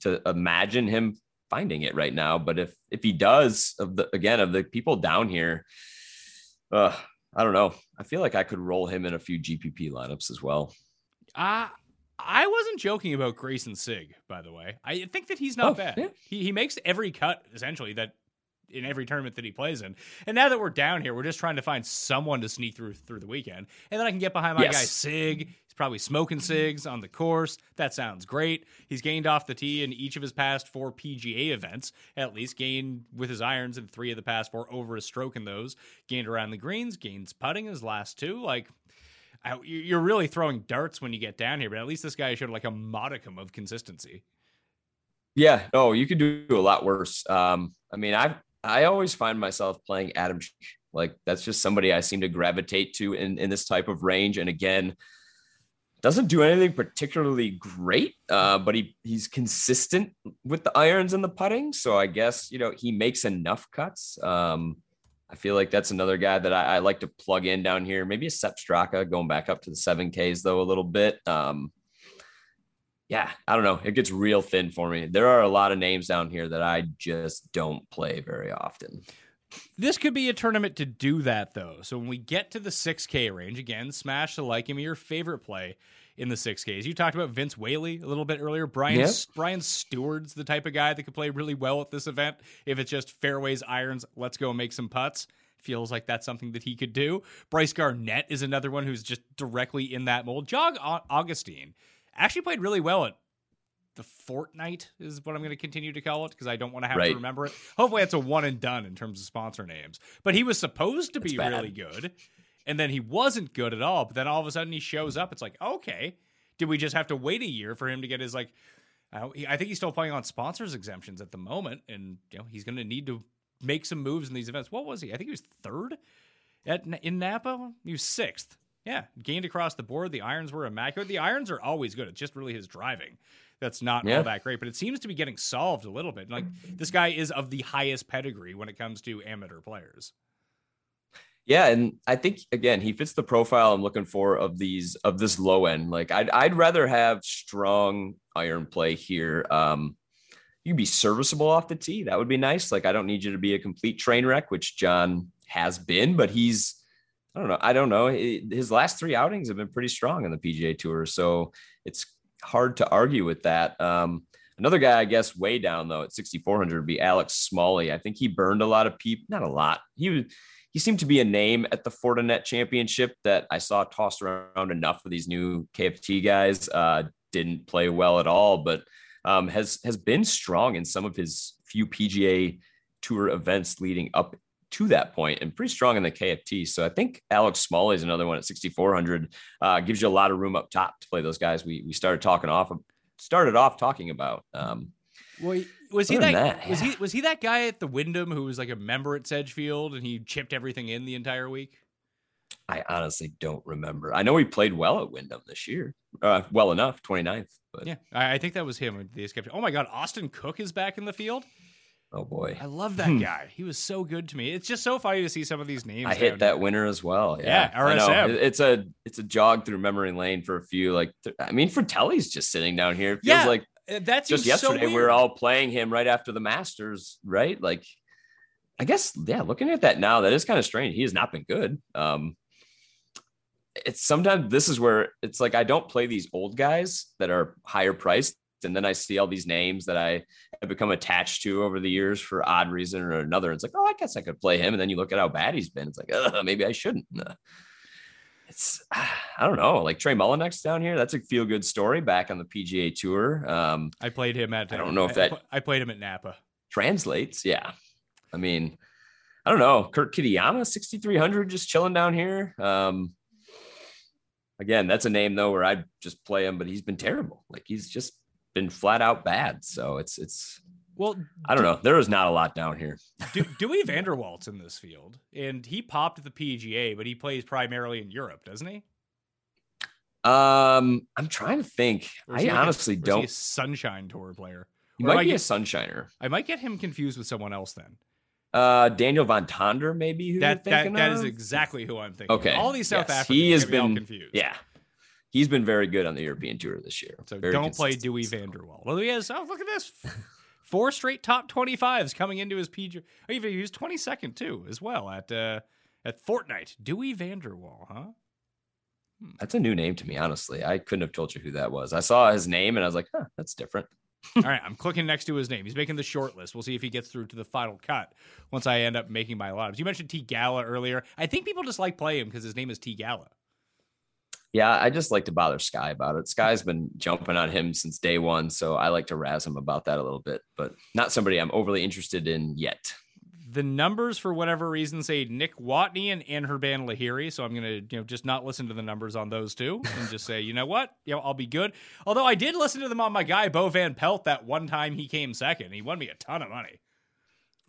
to imagine him finding it right now. But if if he does, of the again of the people down here, uh, I don't know. I feel like I could roll him in a few GPP lineups as well. Uh I wasn't joking about Greyson Sigg, by the way. I think that he's not oh, bad. Yeah. He he makes every cut essentially that in every tournament that he plays in. And now that we're down here, we're just trying to find someone to sneak through through the weekend. And then I can get behind my yes. guy Sigg. He's probably smoking cigs on the course. That sounds great. He's gained off the tee in each of his past four PGA events, at least gained with his irons in three of the past four over a stroke in those. Gained around the greens, gains putting his last two. Like, I, you're really throwing darts when you get down here, but at least this guy showed like a modicum of consistency. Yeah, no, you could do a lot worse. Um, I mean, I've I always find myself playing Adam. Like that's just somebody I seem to gravitate to in, in this type of range. And again, doesn't do anything particularly great, uh, but he he's consistent with the irons and the putting. So I guess you know he makes enough cuts. Um, I feel like that's another guy that I, I, like to plug in down here. Maybe a Sepp Straka going back up to the seven Ks though a little bit. Um, yeah, I don't know. It gets real thin for me. There are a lot of names down here that I just don't play very often. This could be a tournament to do that though. So when we get to the 6K range, again, smash the like. Give me your favorite play in the 6Ks. You talked about Vince Whaley a little bit earlier. Brian yep. Brian Stuard's the type of guy that could play really well at this event. If it's just fairways, irons, let's go make some putts. Feels like that's something that he could do. Bryce Garnett is another one who's just directly in that mold. John Augenstein actually played really well at the Fortnite is what I'm going to continue to call it because I don't want to have right. to remember it. Hopefully, it's a one and done in terms of sponsor names. But he was supposed to be really good, and then he wasn't good at all. But then all of a sudden, he shows up. It's like, okay, did we just have to wait a year for him to get his like? Uh, I think he's still playing on sponsors exemptions at the moment, and you know he's going to need to make some moves in these events. What was he? I think he was third at in Napa. He was sixth. Yeah, gained across the board. The irons were immaculate. The irons are always good. It's just really his driving that's not yeah. all that great, but it seems to be getting solved a little bit. Like this guy is of the highest pedigree when it comes to amateur players. Yeah, and I think again he fits the profile I'm looking for of these of this low end. Like I'd I'd rather have strong iron play here. Um, you'd be serviceable off the tee. That would be nice. Like I don't need you to be a complete train wreck, which John has been, but he's I don't know. I don't know. His last three outings have been pretty strong on the PGA Tour, so it's hard to argue with that. Um, another guy, I guess, way down though at 6,400 would be Alex Smalley. I think he burned a lot of people. Not a lot. He was he seemed to be a name at the Fortinet Championship that I saw tossed around enough for these new KFT guys. Uh, didn't play well at all, but um, has has been strong in some of his few PGA Tour events leading up to that point and pretty strong in the KFT. So I think Alex Smalley is another one at 6,400. Uh, gives you a lot of room up top to play those guys we, we started talking off, started off talking about. Um, well, was he that, that, was he was he that guy at the Wyndham who was like a member at Sedgefield and he chipped everything in the entire week? I honestly don't remember. I know he played well at Wyndham this year, uh, well enough, 29th. But yeah, I, I think that was him. The escape. Oh my God, Austin Cook is back in the field. Oh boy, I love that hmm. guy. He was so good to me. It's just so funny to see some of these names. I hit that winner as well. Yeah, yeah RSM. It's a it's a jog through memory lane for a few. Like I mean, Frittelli's just sitting down here. It feels yeah, like uh, that's just yesterday so we were all playing him right after the Masters, right? Like, I guess yeah. Looking at that now, that is kind of strange. He has not been good. Um, it's sometimes this is where it's like I don't play these old guys that are higher priced and then I see all these names that I have become attached to over the years for odd reason or another. It's like, oh, I guess I could play him. And then you look at how bad he's been. It's like, maybe I shouldn't. It's I don't know, like Trey Mullinax down here. That's a feel good story back on the PGA Tour. Um, I played him at. I don't know if that I played him at Napa. Translates, yeah. I mean, I don't know. Kurt Kitayama, sixty three hundred, just chilling down here. Um, again, that's a name though where I just play him, but he's been terrible. Like he's just been flat out bad. So it's it's well, I don't know. There is not a lot down here. Do, Dewey Vanderwalt's in this field, and he popped the PGA, but he plays primarily in Europe, doesn't he? Um, I'm trying to think. I honestly a, don't. sunshine tour player. He might be get, a sunshiner. I might get him confused with someone else then. Uh, Daniel Van Tonder, maybe. Who that that, that is exactly who I'm thinking. Okay, all these South yes, Africans. He has been confused. Yeah, he's been very good on the European tour this year. So very don't play Dewey so. Vanderwalt. Well, he has. Oh, look at this. Four straight top 25s coming into his PG. Oh, he was 22nd too, as well at uh, at Fortnite. Dewey Vanderwall, huh? Hmm. That's a new name to me, honestly. I couldn't have told you who that was. I saw his name and I was like, huh, that's different. All right, I'm clicking next to his name. He's making the short list. We'll see if he gets through to the final cut once I end up making my lineups. You mentioned Theegala earlier. I think people just like play him because his name is Theegala. Yeah, I just like to bother Sky about it. Sky's been jumping on him since day one, so I like to razz him about that a little bit, but not somebody I'm overly interested in yet. The numbers, for whatever reason, say Nick Watney and Anirban Lahiri, so I'm gonna, you know, just not listen to the numbers on those two and just say, you know what, you know, I'll be good. Although I did listen to them on my guy Bo Van Pelt that one time he came second. He won me a ton of money.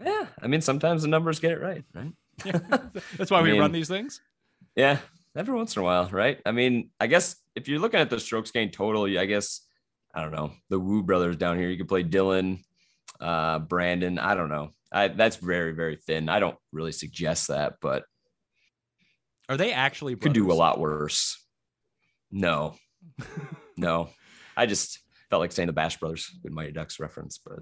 Yeah, I mean, sometimes the numbers get it right, right? Yeah. That's why I we mean, run these things. Yeah, every once in a while, right? I mean, I guess if you're looking at the strokes gain total, I guess I don't know the Wu brothers down here. You could play Dylan, uh, Brandon. I don't know. I, that's very very thin. I don't really suggest that, but are they actually brothers? could do a lot worse? No, no. I just felt like saying the Bash Brothers, good Mighty Ducks reference, but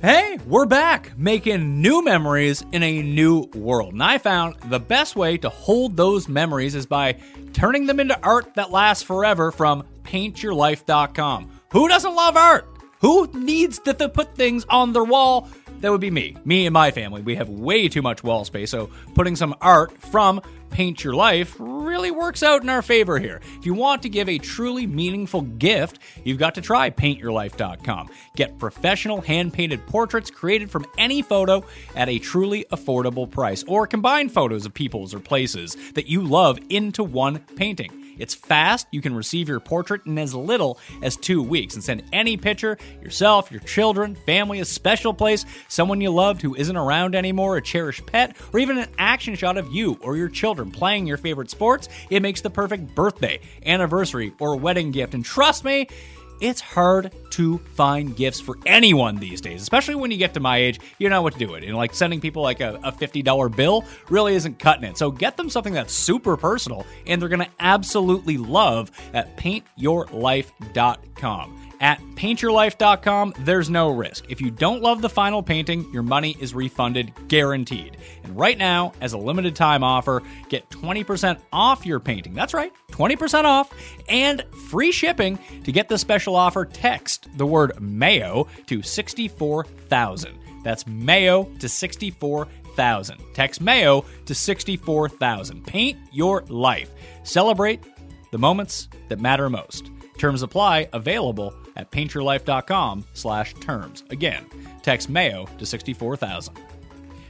Hey, we're back making new memories in a new world. And I found the best way to hold those memories is by turning them into art that lasts forever from paintyourlife.com. Who doesn't love art? Who needs to put things on their wall? That would be me. Me and my family. We have way too much wall space, so putting some art from Paint Your Life really works out in our favor here. If you want to give a truly meaningful gift, you've got to try paintyourlife.com. Get professional hand painted portraits created from any photo at a truly affordable price, or combine photos of people's or places that you love into one painting. It's fast. You can receive your portrait in as little as two weeks and send any picture yourself, your children, family, a special place, someone you loved who isn't around anymore, a cherished pet, or even an action shot of you or your children playing your favorite sports. It makes the perfect birthday, anniversary, or wedding gift. And trust me, It's hard to find gifts for anyone these days, especially when you get to my age. You know what to do it. And like sending people like a, a $50 bill really isn't cutting it. So get them something that's super personal and they're going to absolutely love at paintyourlife.com. At paintyourlife.com, there's no risk. If you don't love the final painting, your money is refunded guaranteed. And right now, as a limited time offer, get 20% off your painting. That's right, 20% off and free shipping. To get the special offer, text the word Mayo to 64000. That's Mayo to 64000. Text Mayo to 64000. Paint your life. Celebrate the moments that matter most. Terms apply, available at paintyourlife.com slash terms. Again, text Mayo to 64000.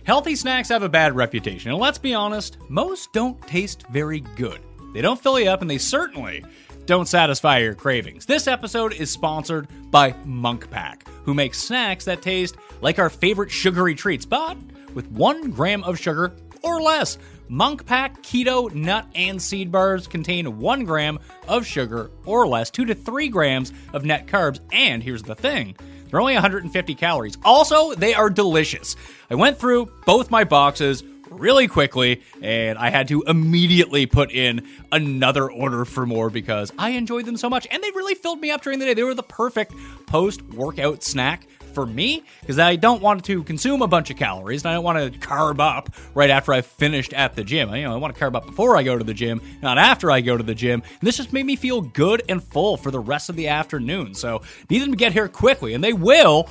Healthy snacks have a bad reputation, and let's be honest, most don't taste very good. They don't fill you up, and they certainly don't satisfy your cravings. This episode is sponsored by Munk Pack, who makes snacks that taste like our favorite sugary treats, but with one gram of sugar or less. Munk Pack Keto Nut and Seed Bars contain one gram of sugar or less, two to three grams of net carbs, and here's the thing. They're only 150 calories. Also, they are delicious. I went through both my boxes really quickly and I had to immediately put in another order for more because I enjoyed them so much and they really filled me up during the day. They were the perfect post workout snack for me because I don't want to consume a bunch of calories and I don't want to carb up right after I've finished at the gym. You know, I want to carb up before I go to the gym, not after I go to the gym. And this just made me feel good and full for the rest of the afternoon. So need them to get here quickly, and they will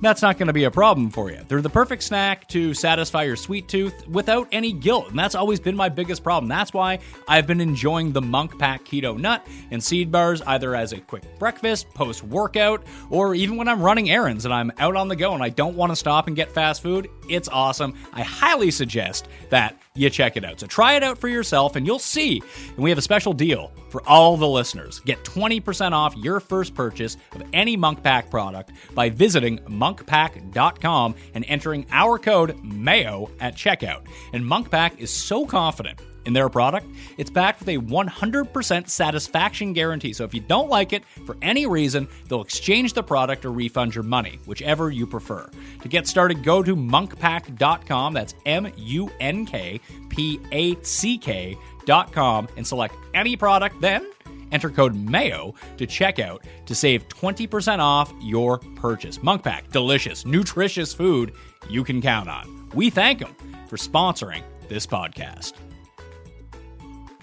that's not going to be a problem for you. They're the perfect snack to satisfy your sweet tooth without any guilt. And that's always been my biggest problem. That's why I've been enjoying the Munk Pack Keto Nut and Seed Bars either as a quick breakfast, post workout, or even when I'm running errands and I'm out on the go and I don't want to stop and get fast food. It's awesome. I highly suggest that you check it out. So try it out for yourself and you'll see. And we have a special deal for all the listeners. Get 20% off your first purchase of any Munk Pack product by visiting munkpack.com and entering our code MAYO at checkout. And Munk Pack is so confident in their product, it's backed with a 100% satisfaction guarantee. So if you don't like it for any reason, they'll exchange the product or refund your money, whichever you prefer. To get started, go to munkpack.com. That's M U N K P A C K.com and select any product. Then enter code MAYO to checkout to save 20% off your purchase. Munk Pack, delicious, nutritious food you can count on. We thank them for sponsoring this podcast.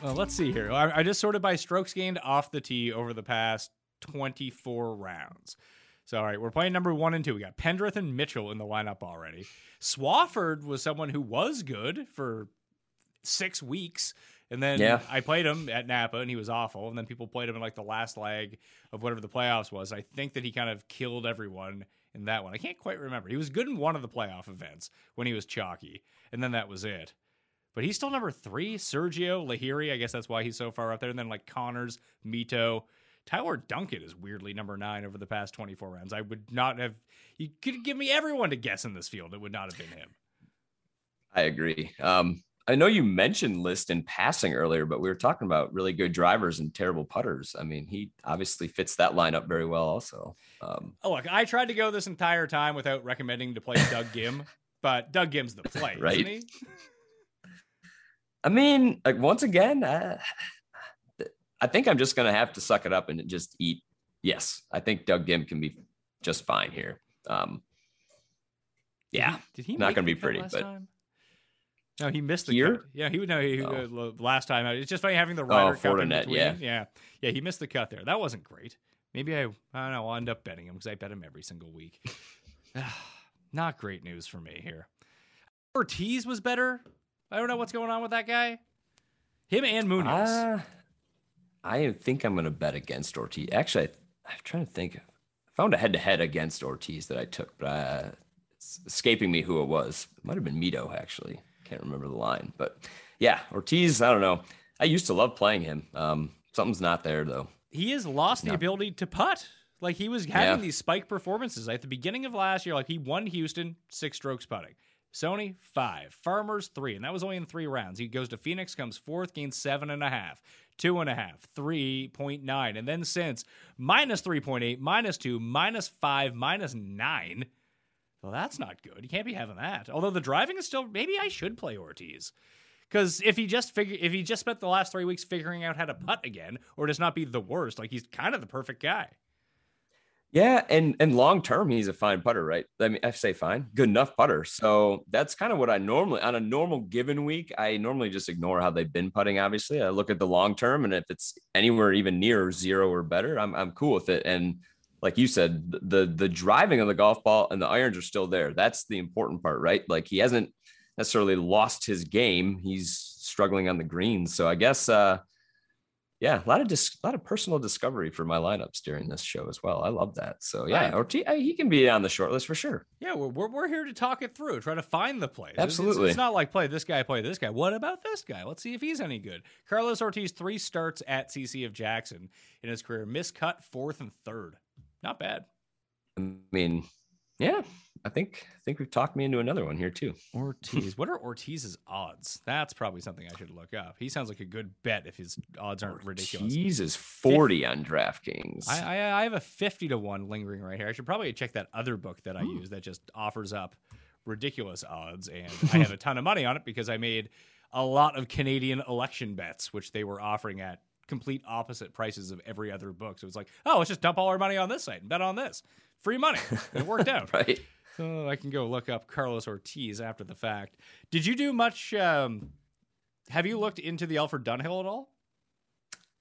Well, let's see here. I, I just sorted by strokes gained off the tee over the past 24 rounds. So, all right, we're playing number one and two. We got Pendrith and Mitchell in the lineup already. Swafford was someone who was good for six weeks. And then Yeah. I played him at Napa and he was awful. And then people played him in like the last leg of whatever the playoffs was. I think that he kind of killed everyone in that one. I can't quite remember. He was good in one of the playoff events when he was chalky. And then that was it. But he's still number three. Sergio Lahiri, I guess that's why he's so far up there. And then like Conners, Mito. Tyler Duncan is weirdly number nine over the past 24 rounds. I would not have, you could give me everyone to guess in this field. It would not have been him. I agree. Um, I know you mentioned List in passing earlier, but we were talking about really good drivers and terrible putters. I mean, he obviously fits that lineup very well, also. Um, Oh, look, I tried to go this entire time without recommending to play Doug Ghim, but Doug Ghim's the play, Right. He? I mean, like once again, uh, I think I'm just gonna have to suck it up and just eat. Yes, I think Doug Ghim can be just fine here. Um, yeah, Did he Not gonna be pretty, last but- time? No, he missed the Here? cut. Yeah, he would know. He, Oh. uh, last time, it's just funny having the Ryder Cup in between. yeah. yeah, yeah. He missed the cut there. That wasn't great. Maybe I, I don't know. I'll end up betting him because I bet him every single week. Not great news for me here. Ortiz was better. I don't know what's going on with that guy. Him and Munoz. Uh, I think I'm gonna bet against Ortiz. Actually, I, I'm trying to think. I found a head-to-head against Ortiz that I took, but uh, it's escaping me who it was. It might have been Mito, actually. Can't remember the line, but yeah, Ortiz. I don't know. I used to love playing him. Um, something's not there though. he has lost the ability to putt. Like he was having Yeah. these spike performances at the beginning of last year. Like he won Houston six strokes putting, Sony, five. Farmers, three. And that was only in three rounds. He goes to Phoenix, comes fourth, gains seven and a half, two and a half, 3.9. And then since minus 3.8, minus two, minus five, minus nine. Well, that's not good. You can't be having that. Although the driving is still, maybe I should play Ortiz. Because if he just figure, if he just spent the last three weeks figuring out how to putt again, or does not be the worst, like he's kind of the perfect guy. Yeah, and and long term, he's a fine putter, right? I mean, I say fine, good enough putter. So that's kind of what I normally on a normal given week. I normally just ignore how they've been putting. Obviously, I look at the long term, and if it's anywhere even near zero or better, I'm I'm cool with it. And like you said, the the driving of the golf ball and the irons are still there. That's the important part, right? Like he hasn't necessarily lost his game. He's struggling on the greens. So I guess uh yeah, a lot of dis- a lot of personal discovery for my lineups during this show as well. I love that. So yeah, Right. He can be on the short list for sure. Yeah, we're, we're, we're here to talk it through, try to find the plays. It's- it's- Absolutely. It's, not like play this guy, play this guy. What about this guy? Let's see if he's any good. Carlos Ortiz, three starts at CC of Jackson in his career, miscut fourth and third. Not bad. I mean, yeah, I think I think we've talked me into another one here too. Ortiz. what are Ortiz's odds? That's probably something I should look up. He sounds like a good bet if his odds aren't ridiculous. Ortiz is forty on DraftKings. I, I I have a fifty to one lingering right here. I should probably check that other book that I hmm. use that just offers up ridiculous odds, and I have a ton of money on it because I made a lot of Canadian election bets, which they were offering at complete opposite prices of every other book. So it's like, oh, let's just dump all our money on this site and bet on this. Free money. It worked out. right. So I can go look up Carlos Ortiz after the fact. Did you do much? Um, have you looked into the Alfred Dunhill at all?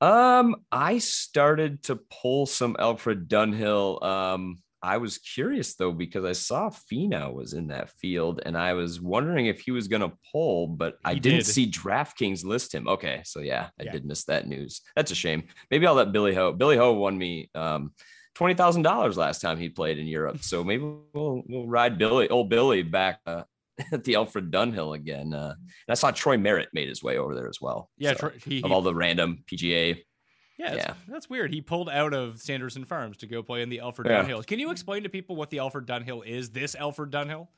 Um, I started to pull some Alfred Dunhill. Um, I was curious though because I saw Finau was in that field, and I was wondering if he was going to pull, but I didn't did. see DraftKings list him. Okay, so yeah, I Yeah. did miss that news. That's a shame. Maybe I'll let Billy Ho. Billy Ho won me um twenty thousand dollars last time he played in Europe, so maybe we'll we'll ride Billy, old Billy, back. Uh, at the Alfred Dunhill again, uh, and I saw Troy Merritt made his way over there as well. Yeah, So, he, of all the random PGA Yeah, that's, Yeah. that's weird. He pulled out of Sanderson Farms to go play in the Alfred Yeah. Dunhill. Can you explain to people what the Alfred Dunhill is? This Alfred Dunhill?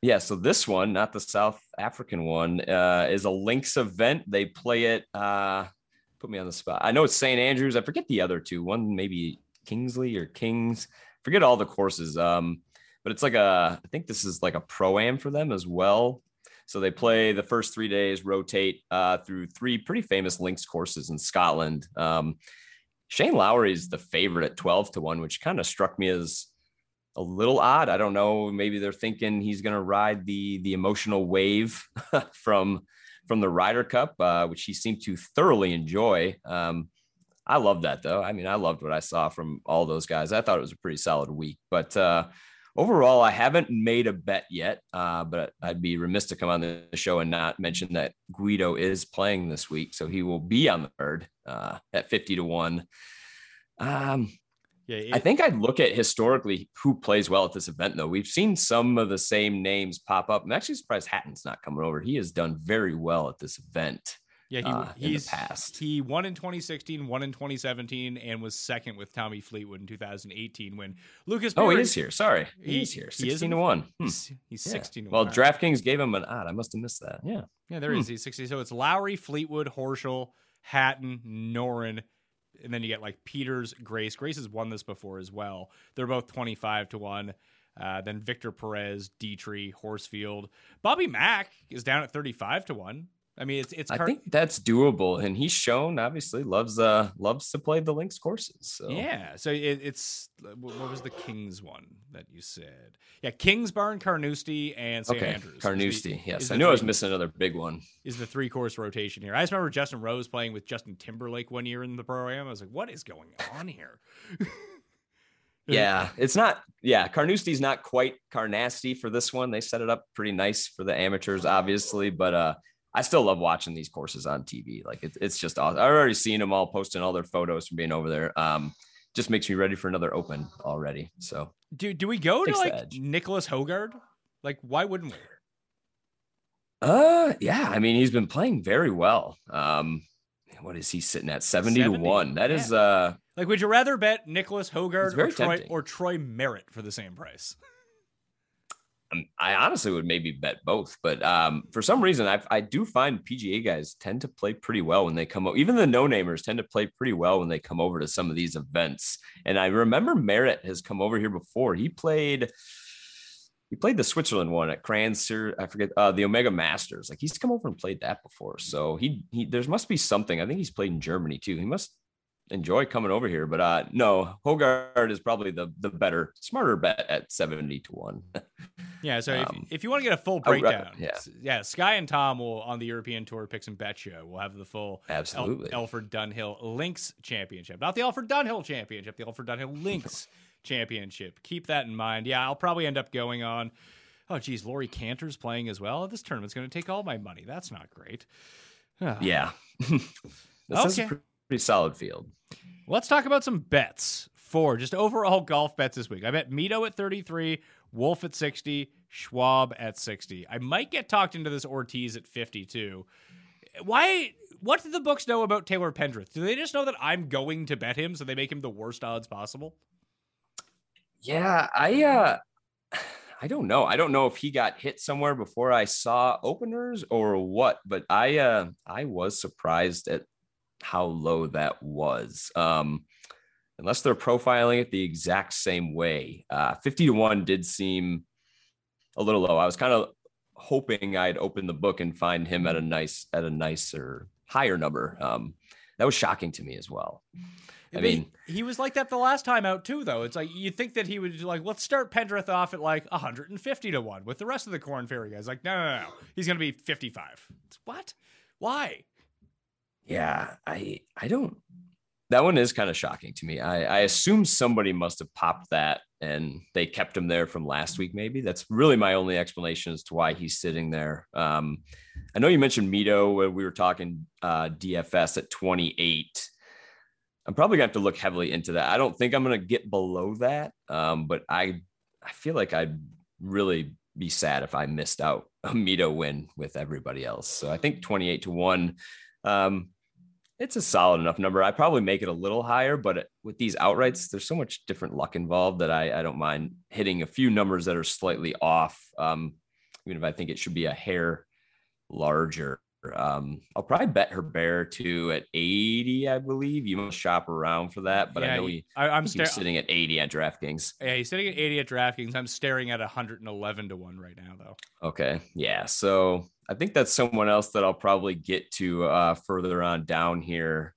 Yeah, so this one, not the South African one, uh, is a links event. They play it. Uh, put me on the spot. I know it's St. Andrews. I forget the other two. One maybe Kingsley or Kings. Forget all the courses. Um, but it's like a. I think this is like a pro am for them as well. So they play the first three days, rotate uh, through three pretty famous links courses in Scotland. Um, Shane Lowry is the favorite at twelve to one, which kind of struck me as a little odd. I don't know. Maybe they're thinking he's going to ride the the emotional wave from from the Ryder Cup, uh, which he seemed to thoroughly enjoy. Um, I love that though. I mean, I loved what I saw from all those guys. I thought it was a pretty solid week, but uh, overall, I haven't made a bet yet. Uh, but I'd be remiss to come on the show and not mention that Guido is playing this week, so he will be on the third uh, at fifty to one. Um, Yeah, I think I'd look at historically who plays well at this event, though. We've seen some of the same names pop up. I'm actually surprised Hatton's not coming over. He has done very well at this event. Yeah, he, uh, he's past. He won in 2016, won in 2017, and was second with Tommy Fleetwood in 2018 when Lucas. Oh, he is here. Sorry, he, He- is here. he is 16 to one. Hmm. He's, he's Yeah. 16. to Well, one. DraftKings gave him an odd. I must have missed that. Yeah. Yeah, there is. He's 60. So it's Lowry, Fleetwood, Horschel, Hatton, Noren, and then you get like Pieters, Grace. Grace has won this before as well. They're both 25 to 1. Uh, then Victor Perez, Dietrich, Horsfield. Bobby Mack is down at 35 to 1. I mean, it's it's I think that's doable, and he's shown obviously loves uh loves to play the links courses. So Yeah, so it, it's what was the Kings one that you said? Yeah, Kingsbarn, Carnoustie, and St. okay, Andrews. Carnoustie. the- Yes, I knew I was missing another big one. is the three course rotation here. I just remember Justin Rose playing with Justin Timberlake one year in the program. I was like, what is going on here? Yeah, it's not. Yeah, Carnoustie's not quite Carnasty for this one. They set it up pretty nice for the amateurs, obviously, but uh, I still love watching these courses on TV. Like it's it's just awesome. I've already seen them all posting all their photos from being over there. Um, just makes me ready for another Open already. So Do do we go to like. Nicholas Hojgaard? Like, why wouldn't we? Uh, yeah. I mean, he's been playing very well. Um, what is he sitting at? 70, 70? to one. That is Yeah. uh, Like, would you rather bet Nicholas Hojgaard or Troy or Troy Merritt for the same price? um, I honestly would maybe bet both, but um, for some reason, I I do find PGA guys tend to play pretty well when they come over. Even the no namers tend to play pretty well when they come over to some of these events. And I remember Merritt has come over here before. He played. He played the Switzerland one at Kranzer. I forget uh, the Omega Masters. Like he's come over and played that before. So he he there must be something. I think he's played in Germany too. He must enjoy coming over here. But uh no, Hojgaard is probably the the better, smarter bet at 70 to 1. Yeah, so Um, if, if you want to get a full breakdown, yeah. yeah, Sky and Tom will on the European Tour picks and bet show. We'll have the full El- Absolutely. Alfred Dunhill Links Championship, not the Alfred Dunhill Championship, the Alfred Dunhill Links Championship. Keep that in mind. Yeah, I'll probably end up going on. Oh, geez, Laurie Canter's playing as well. This tournament's going to take all my money. That's not great. Ah. Yeah. this Okay. pre- pretty solid field. Let's talk about some bets for just overall golf bets this week. I bet Mito at 33, Wolff at 60, Schwab at 60. I might get talked into this Ortiz at 52. Why? What do the books know about Taylor Pendrith? Do they just know that I'm going to bet him, so they make him the worst odds possible? Yeah, I uh I don't know. I don't know if he got hit somewhere before I saw openers or what, but I uh I was surprised at how low that was. Um unless they're profiling it the exact same way. Uh 50 to 1 did seem a little low. I was kind of hoping I'd open the book and find him at a nice at a nicer higher number. Um that was shocking to me as well. I But mean, he, was like that the last time out too, though. It's like you think that he would like, let's start Pendrith off at like 150 to one with the rest of the Korn Ferry guys. Like, no, no, no, no. he's going to be 55. It's, what? Why? Yeah, I I don't. That one is kind of shocking to me. I I assume somebody must have popped that and they kept him there from last week. Maybe that's really my only explanation as to why he's sitting there. Um, I know you mentioned Mito we were talking uh, DFS at 28. I'm probably gonna have to look heavily into that. I don't think I'm gonna get below that, um, but I I feel like I'd really be sad if I missed out a Mito win with everybody else. So I think 28 to one. Um, it's a solid enough number. I probably make it a little higher, but with these outrights, there's so much different luck involved that I, I don't mind hitting a few numbers that are slightly off. Um, even if I think it should be a hair larger. Um, I'll probably bet Herbert too at 80, I believe. You must shop around for that, but I know he, I, I'm he's sta- sitting at 80 at DraftKings. Yeah, he's sitting at 80 at DraftKings. I'm staring at 111 to 1 right now, though. Okay. Yeah. So I think that's someone else that I'll probably get to uh, further on down here.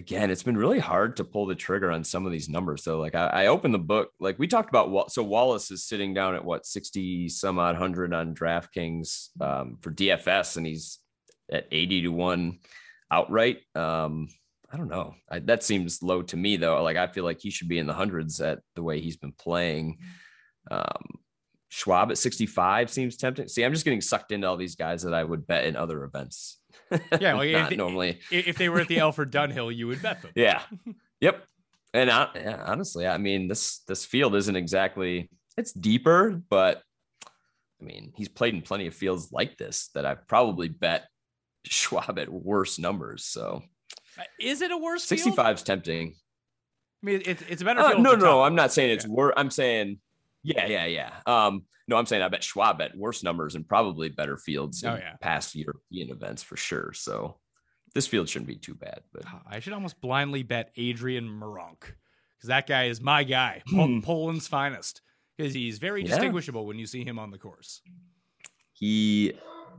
Again, it's been really hard to pull the trigger on some of these numbers. So, like, I, I opened the book, like we talked about. So Wallace is sitting down at what sixty some odd hundred on DraftKings um, for DFS, and he's at eighty to one outright. Um, I don't know. I, that seems low to me, though. Like, I feel like he should be in the hundreds at the way he's been playing. Um, Schwab at 65 seems tempting. See, I'm just getting sucked into all these guys that I would bet in other events. Yeah, like, Not if, normally. If, they were at the Alfred Dunhill, you would bet them. Yeah. yep. And I, yeah, honestly, I mean, this this field isn't exactly it's deeper, but I mean, he's played in plenty of fields like this that I've probably bet Schwab at worse numbers. So Uh, Is it a worse field? 65 is tempting. I mean, it's it's a better Uh, field. no, no, top. I'm not saying it's Yeah. worse. I'm saying, yeah, yeah, yeah. Um, no, I'm saying I bet Schwab at worse numbers and probably better fields in Oh, yeah. past European events for sure. So this field shouldn't be too bad. But I should almost blindly bet Adrian Meronk because that guy is my guy, Pol- Poland's finest. Because he's very Yeah. distinguishable when you see him on the course. he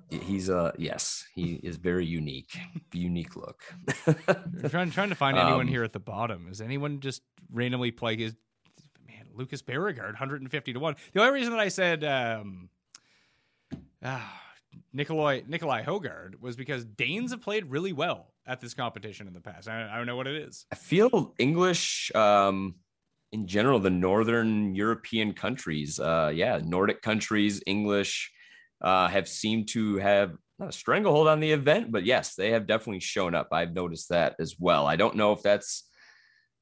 he's uh yes, he is very unique, unique look. I'm trying, trying to find anyone Um, here at the bottom. Is anyone just randomly play his man Lucas Bjerregaard 150 to one? The only reason that I said um, ah, Nikolai Nikolai Hojgaard was because Danes have played really well at this competition in the past. I, I don't know what it is. I feel English um in general, the northern European countries, uh yeah, Nordic countries, English uh have seemed to have not a stranglehold on the event, but yes, they have definitely shown up. I've noticed that as well. I don't know if that's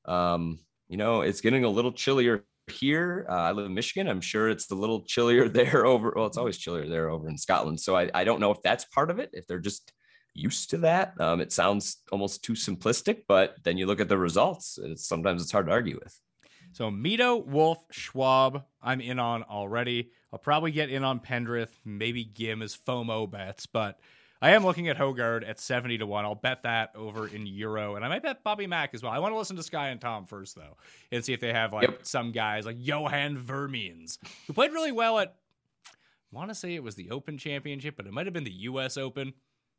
um, you know, it's getting a little chillier here. Uh, I live in Michigan. I'm sure it's a little chillier there over. Well, it's always chillier there over in Scotland. So I, I don't know if that's part of it. If they're just used to that, um, it sounds almost too simplistic. But then you look at the results. It's sometimes it's hard to argue with. So Mito, Wolff, Schwab, I'm in on already. I'll probably get in on Pendrith, maybe Ghim as FOMO bets, but I am looking at Hojgaard at 70 to 1. I'll bet that over in Euro. And I might bet Bobby Mack as well. I want to listen to Sky and Tom first, though, and see if they have like Yep. some guys like Johan Veerman, who played really well at, I want to say it was the Open Championship, but it might have been the U.S. Open.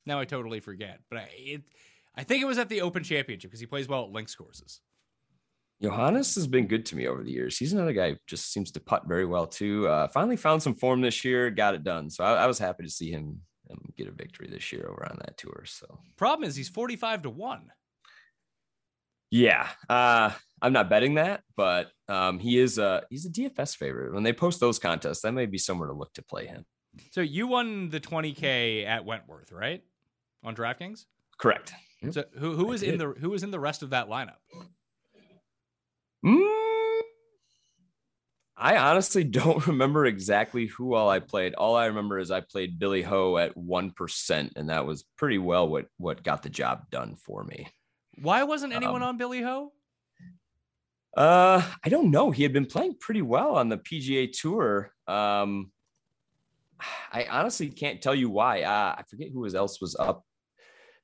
Now I totally forget. But I, it, I think it was at the Open Championship because he plays well at links courses. Johannes has been good to me over the years. He's another guy who just seems to putt very well too. Uh, finally found some form this year, got it done. So I, I was happy to see him um, get a victory this year over on that tour. So Problem is he's 45 to 1. yeah, uh, I'm not betting that, but um, he is a he's a DFS favorite. When they post those contests, that may be somewhere to look to play him. So you won the 20K at Wentworth, right? On DraftKings? Correct. So who who was in the who was in the rest of that lineup? Mm, I honestly don't remember exactly who all I played. All I remember is I played Billy Ho at one percent, and that was pretty well what what got the job done for me. Why wasn't anyone Um, on Billy Ho? Uh, I don't know. He had been playing pretty well on the PGA Tour. Um, I honestly can't tell you why. Uh, I forget who was- else was up.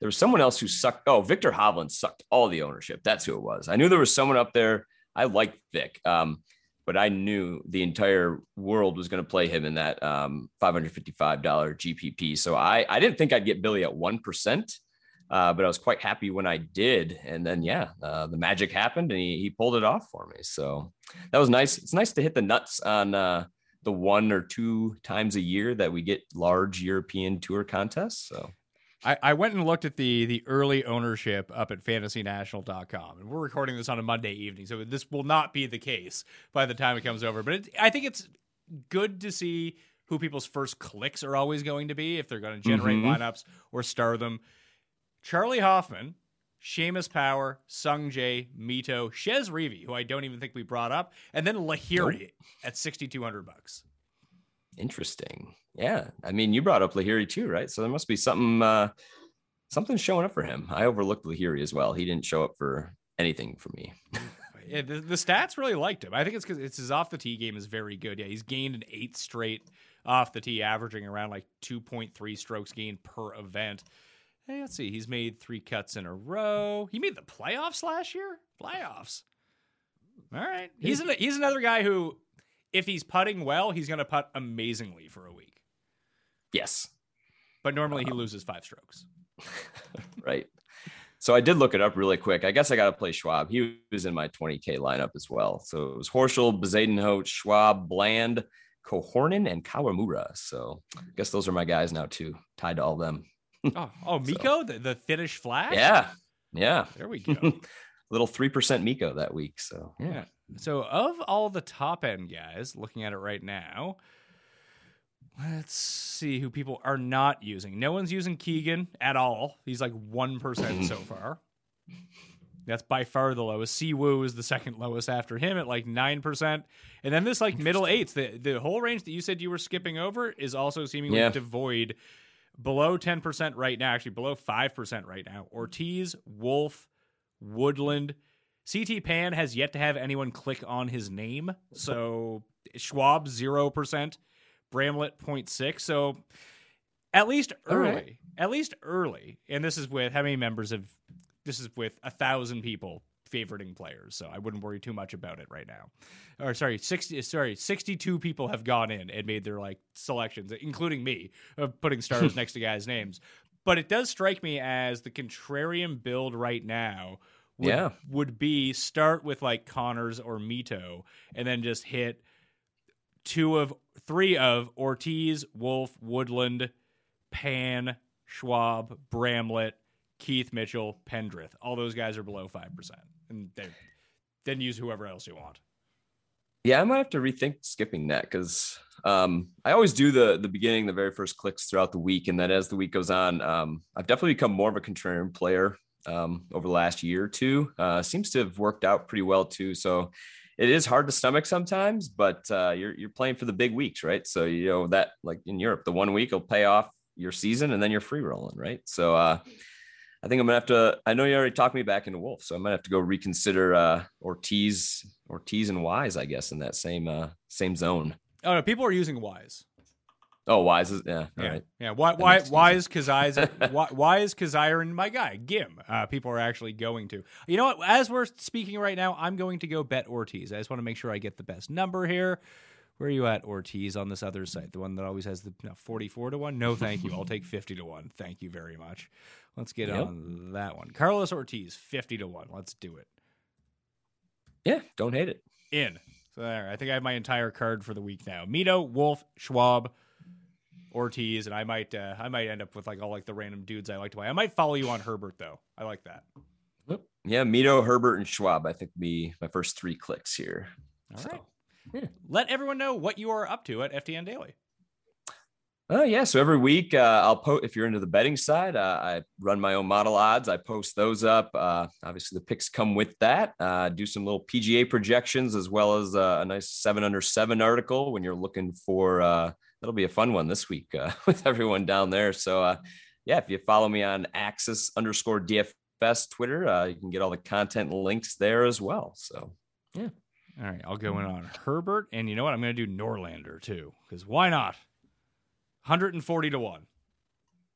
There was someone else who sucked. Oh, Viktor Hovland sucked all the ownership. That's who it was. I knew there was someone up there. I liked Vic, um, but I knew the entire world was going to play him in that um, $555 GPP. So I, I didn't think I'd get Billy at 1%. Uh, but I was quite happy when I did. And then, yeah, uh, the magic happened and he, he pulled it off for me. So that was nice. It's nice to hit the nuts on uh, the one or two times a year that we get large European tour contests. So I, I went and looked at the the early ownership up at fantasynational.com. And we're recording this on a Monday evening, so this will not be the case by the time it comes over. But it, I think it's good to see who people's first clicks are always going to be if they're going to generate Mhm. lineups or star them. Charley Hoffman, Seamus Power, Sung Jae, Mito, Chez Reavie, who I don't even think we brought up, and then Lahiri at 6200 bucks. interesting. Yeah. I mean, you brought up Lahiri too, right? So there must be something, uh, something showing up for him. I overlooked Lahiri as well. He didn't show up for anything for me. Yeah, the, the stats really liked him. I think it's because it's his off the tee game is very good. Yeah, he's gained an eight straight off the tee, averaging around like 2.3 strokes gained per event. Hey, let's see. He's made three cuts in a row. He made the playoffs last year. Playoffs. All right. He's an, he's another guy who, if he's putting well, he's going to putt amazingly for a week. Yes. But normally he um, loses five strokes. right. So I did look it up really quick. I guess I got to play Schwab. He was in my 20K lineup as well. So it was Horschel, Bezuidenhout, Schwab, Bland, Korhonen, and Kawamura. So I guess those are my guys now too, tied to all them. Oh, oh Mikko, the, the Finnish flash? Yeah. Yeah. There we go. Little 3% Mikko that week. So Yeah. So of all the top end guys, looking at it right now, let's see who people are not using. No one's using Keegan at all. He's like one percent so far. That's by far the lowest. Siwoo is the second lowest after him at like nine percent, and then this like middle eights. The the whole range that you said you were skipping over is also seemingly Yeah. devoid. Below ten percent right now, actually below five percent right now. Ortiz, Wolff, Woodland, CT Pan has yet to have anyone click on his name. So Schwab zero percent, Bramlett 0.6. So at least early, right. at least early, and this is with how many members of this is with a thousand people favoriting players. So I wouldn't worry too much about it right now. Or sorry, sixty sorry, sixty-two people have gone in and made their like selections, including me, of putting stars next to guys' names. But it does strike me as the contrarian build right now would, Yeah. would be start with like Conners or Mito and then just hit two of three of Ortiz, Wolff, Woodland, Pan, Schwab, Bramlett, Keith Mitchell, Pendrith. All those guys are below 5%. And they then use whoever else you want. Yeah, I might have to rethink skipping that because um, I always do the the beginning, the very first clicks throughout the week, and then as the week goes on, um, I've definitely become more of a contrarian player um, over the last year or two. Uh, seems to have worked out pretty well too. So it is hard to stomach sometimes, but uh, you're you're playing for the big weeks, right? So you know that like in Europe, the one week will pay off your season, and then you're free rolling, right? So uh, I think I'm gonna have to. I know you already talked me back into Wolff, so I'm gonna have to go reconsider uh, Ortiz, Ortiz and Wise, I guess, in that same uh, same zone. Oh no, people are using Wise. Oh, Wise is yeah. Yeah, right. yeah. Why? Why? Why is Kazai's? why, why is and my guy Ghim? Uh, people are actually going to. You know what? As we're speaking right now, I'm going to go bet Ortiz. I just want to make sure I get the best number here. Where are you at, Ortiz, on this other site? The one that always has the no, 44 to 1? No, thank you. I'll take 50 to 1. Thank you very much. Let's get Yep. on that one. Carlos Ortiz, 50 to 1. Let's do it. Yeah, don't hate it. In. So there. I think I have my entire card for the week now. Mito, Wolff, Schwab, Ortiz, and I might uh, I might end up with like all like the random dudes I like to buy. I might follow you on Herbert though. I like that. Yeah, Mito, Herbert, and Schwab. I think would be my first three clicks here. All So, right. yeah. Let everyone know what you are up to at FTN Daily. Oh yeah, so every week uh, I'll post. If you're into the betting side, uh, I run my own model odds. I post those up. Uh, obviously, the picks come with that. Uh, do some little PGA projections as well as uh, a nice seven under seven article when you're looking for. That'll be a fun one this week uh, with everyone down there. So uh, yeah, if you follow me on Axis underscore DFS Twitter, uh, you can get all the content links there as well. So yeah. All right, I'll go in on Herbert, and you know what? I'm going to do Norlander too, because why not? 140 to one.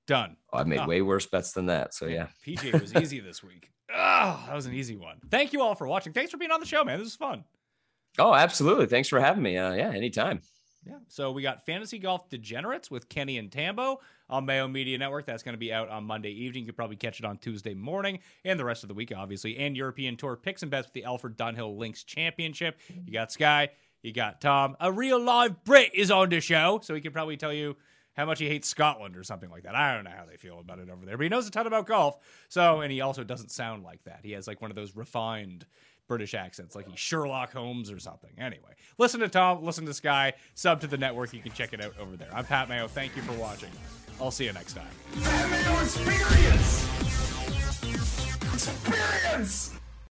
Done. I've made Ah. way worse bets than that. So yeah. PJ was easy this week. Oh, that was an easy one. Thank you all for watching. Thanks for being on the show, man. This is fun. Oh, absolutely. Thanks for having me. Uh, yeah, anytime. Yeah. So we got Fantasy Golf Degenerates with Kenny and Tambo on Mayo Media Network. That's going to be out on Monday evening. You could probably catch it on Tuesday morning and the rest of the week, obviously. And European Tour picks and bets with the Alfred Dunhill Links Championship. You got Sky, you got Tom. A real live Brit is on the show, so he can probably tell you how much he hates Scotland or something like that. I don't know how they feel about it over there, but he knows a ton about golf. So, and he also doesn't sound like that. He has like one of those refined British accents, like he's Sherlock Holmes or something. Anyway, listen to Tom, listen to Sky, sub to the network. You can check it out over there. I'm Pat Mayo. Thank you for watching. I'll see you next time. Experience! Experience!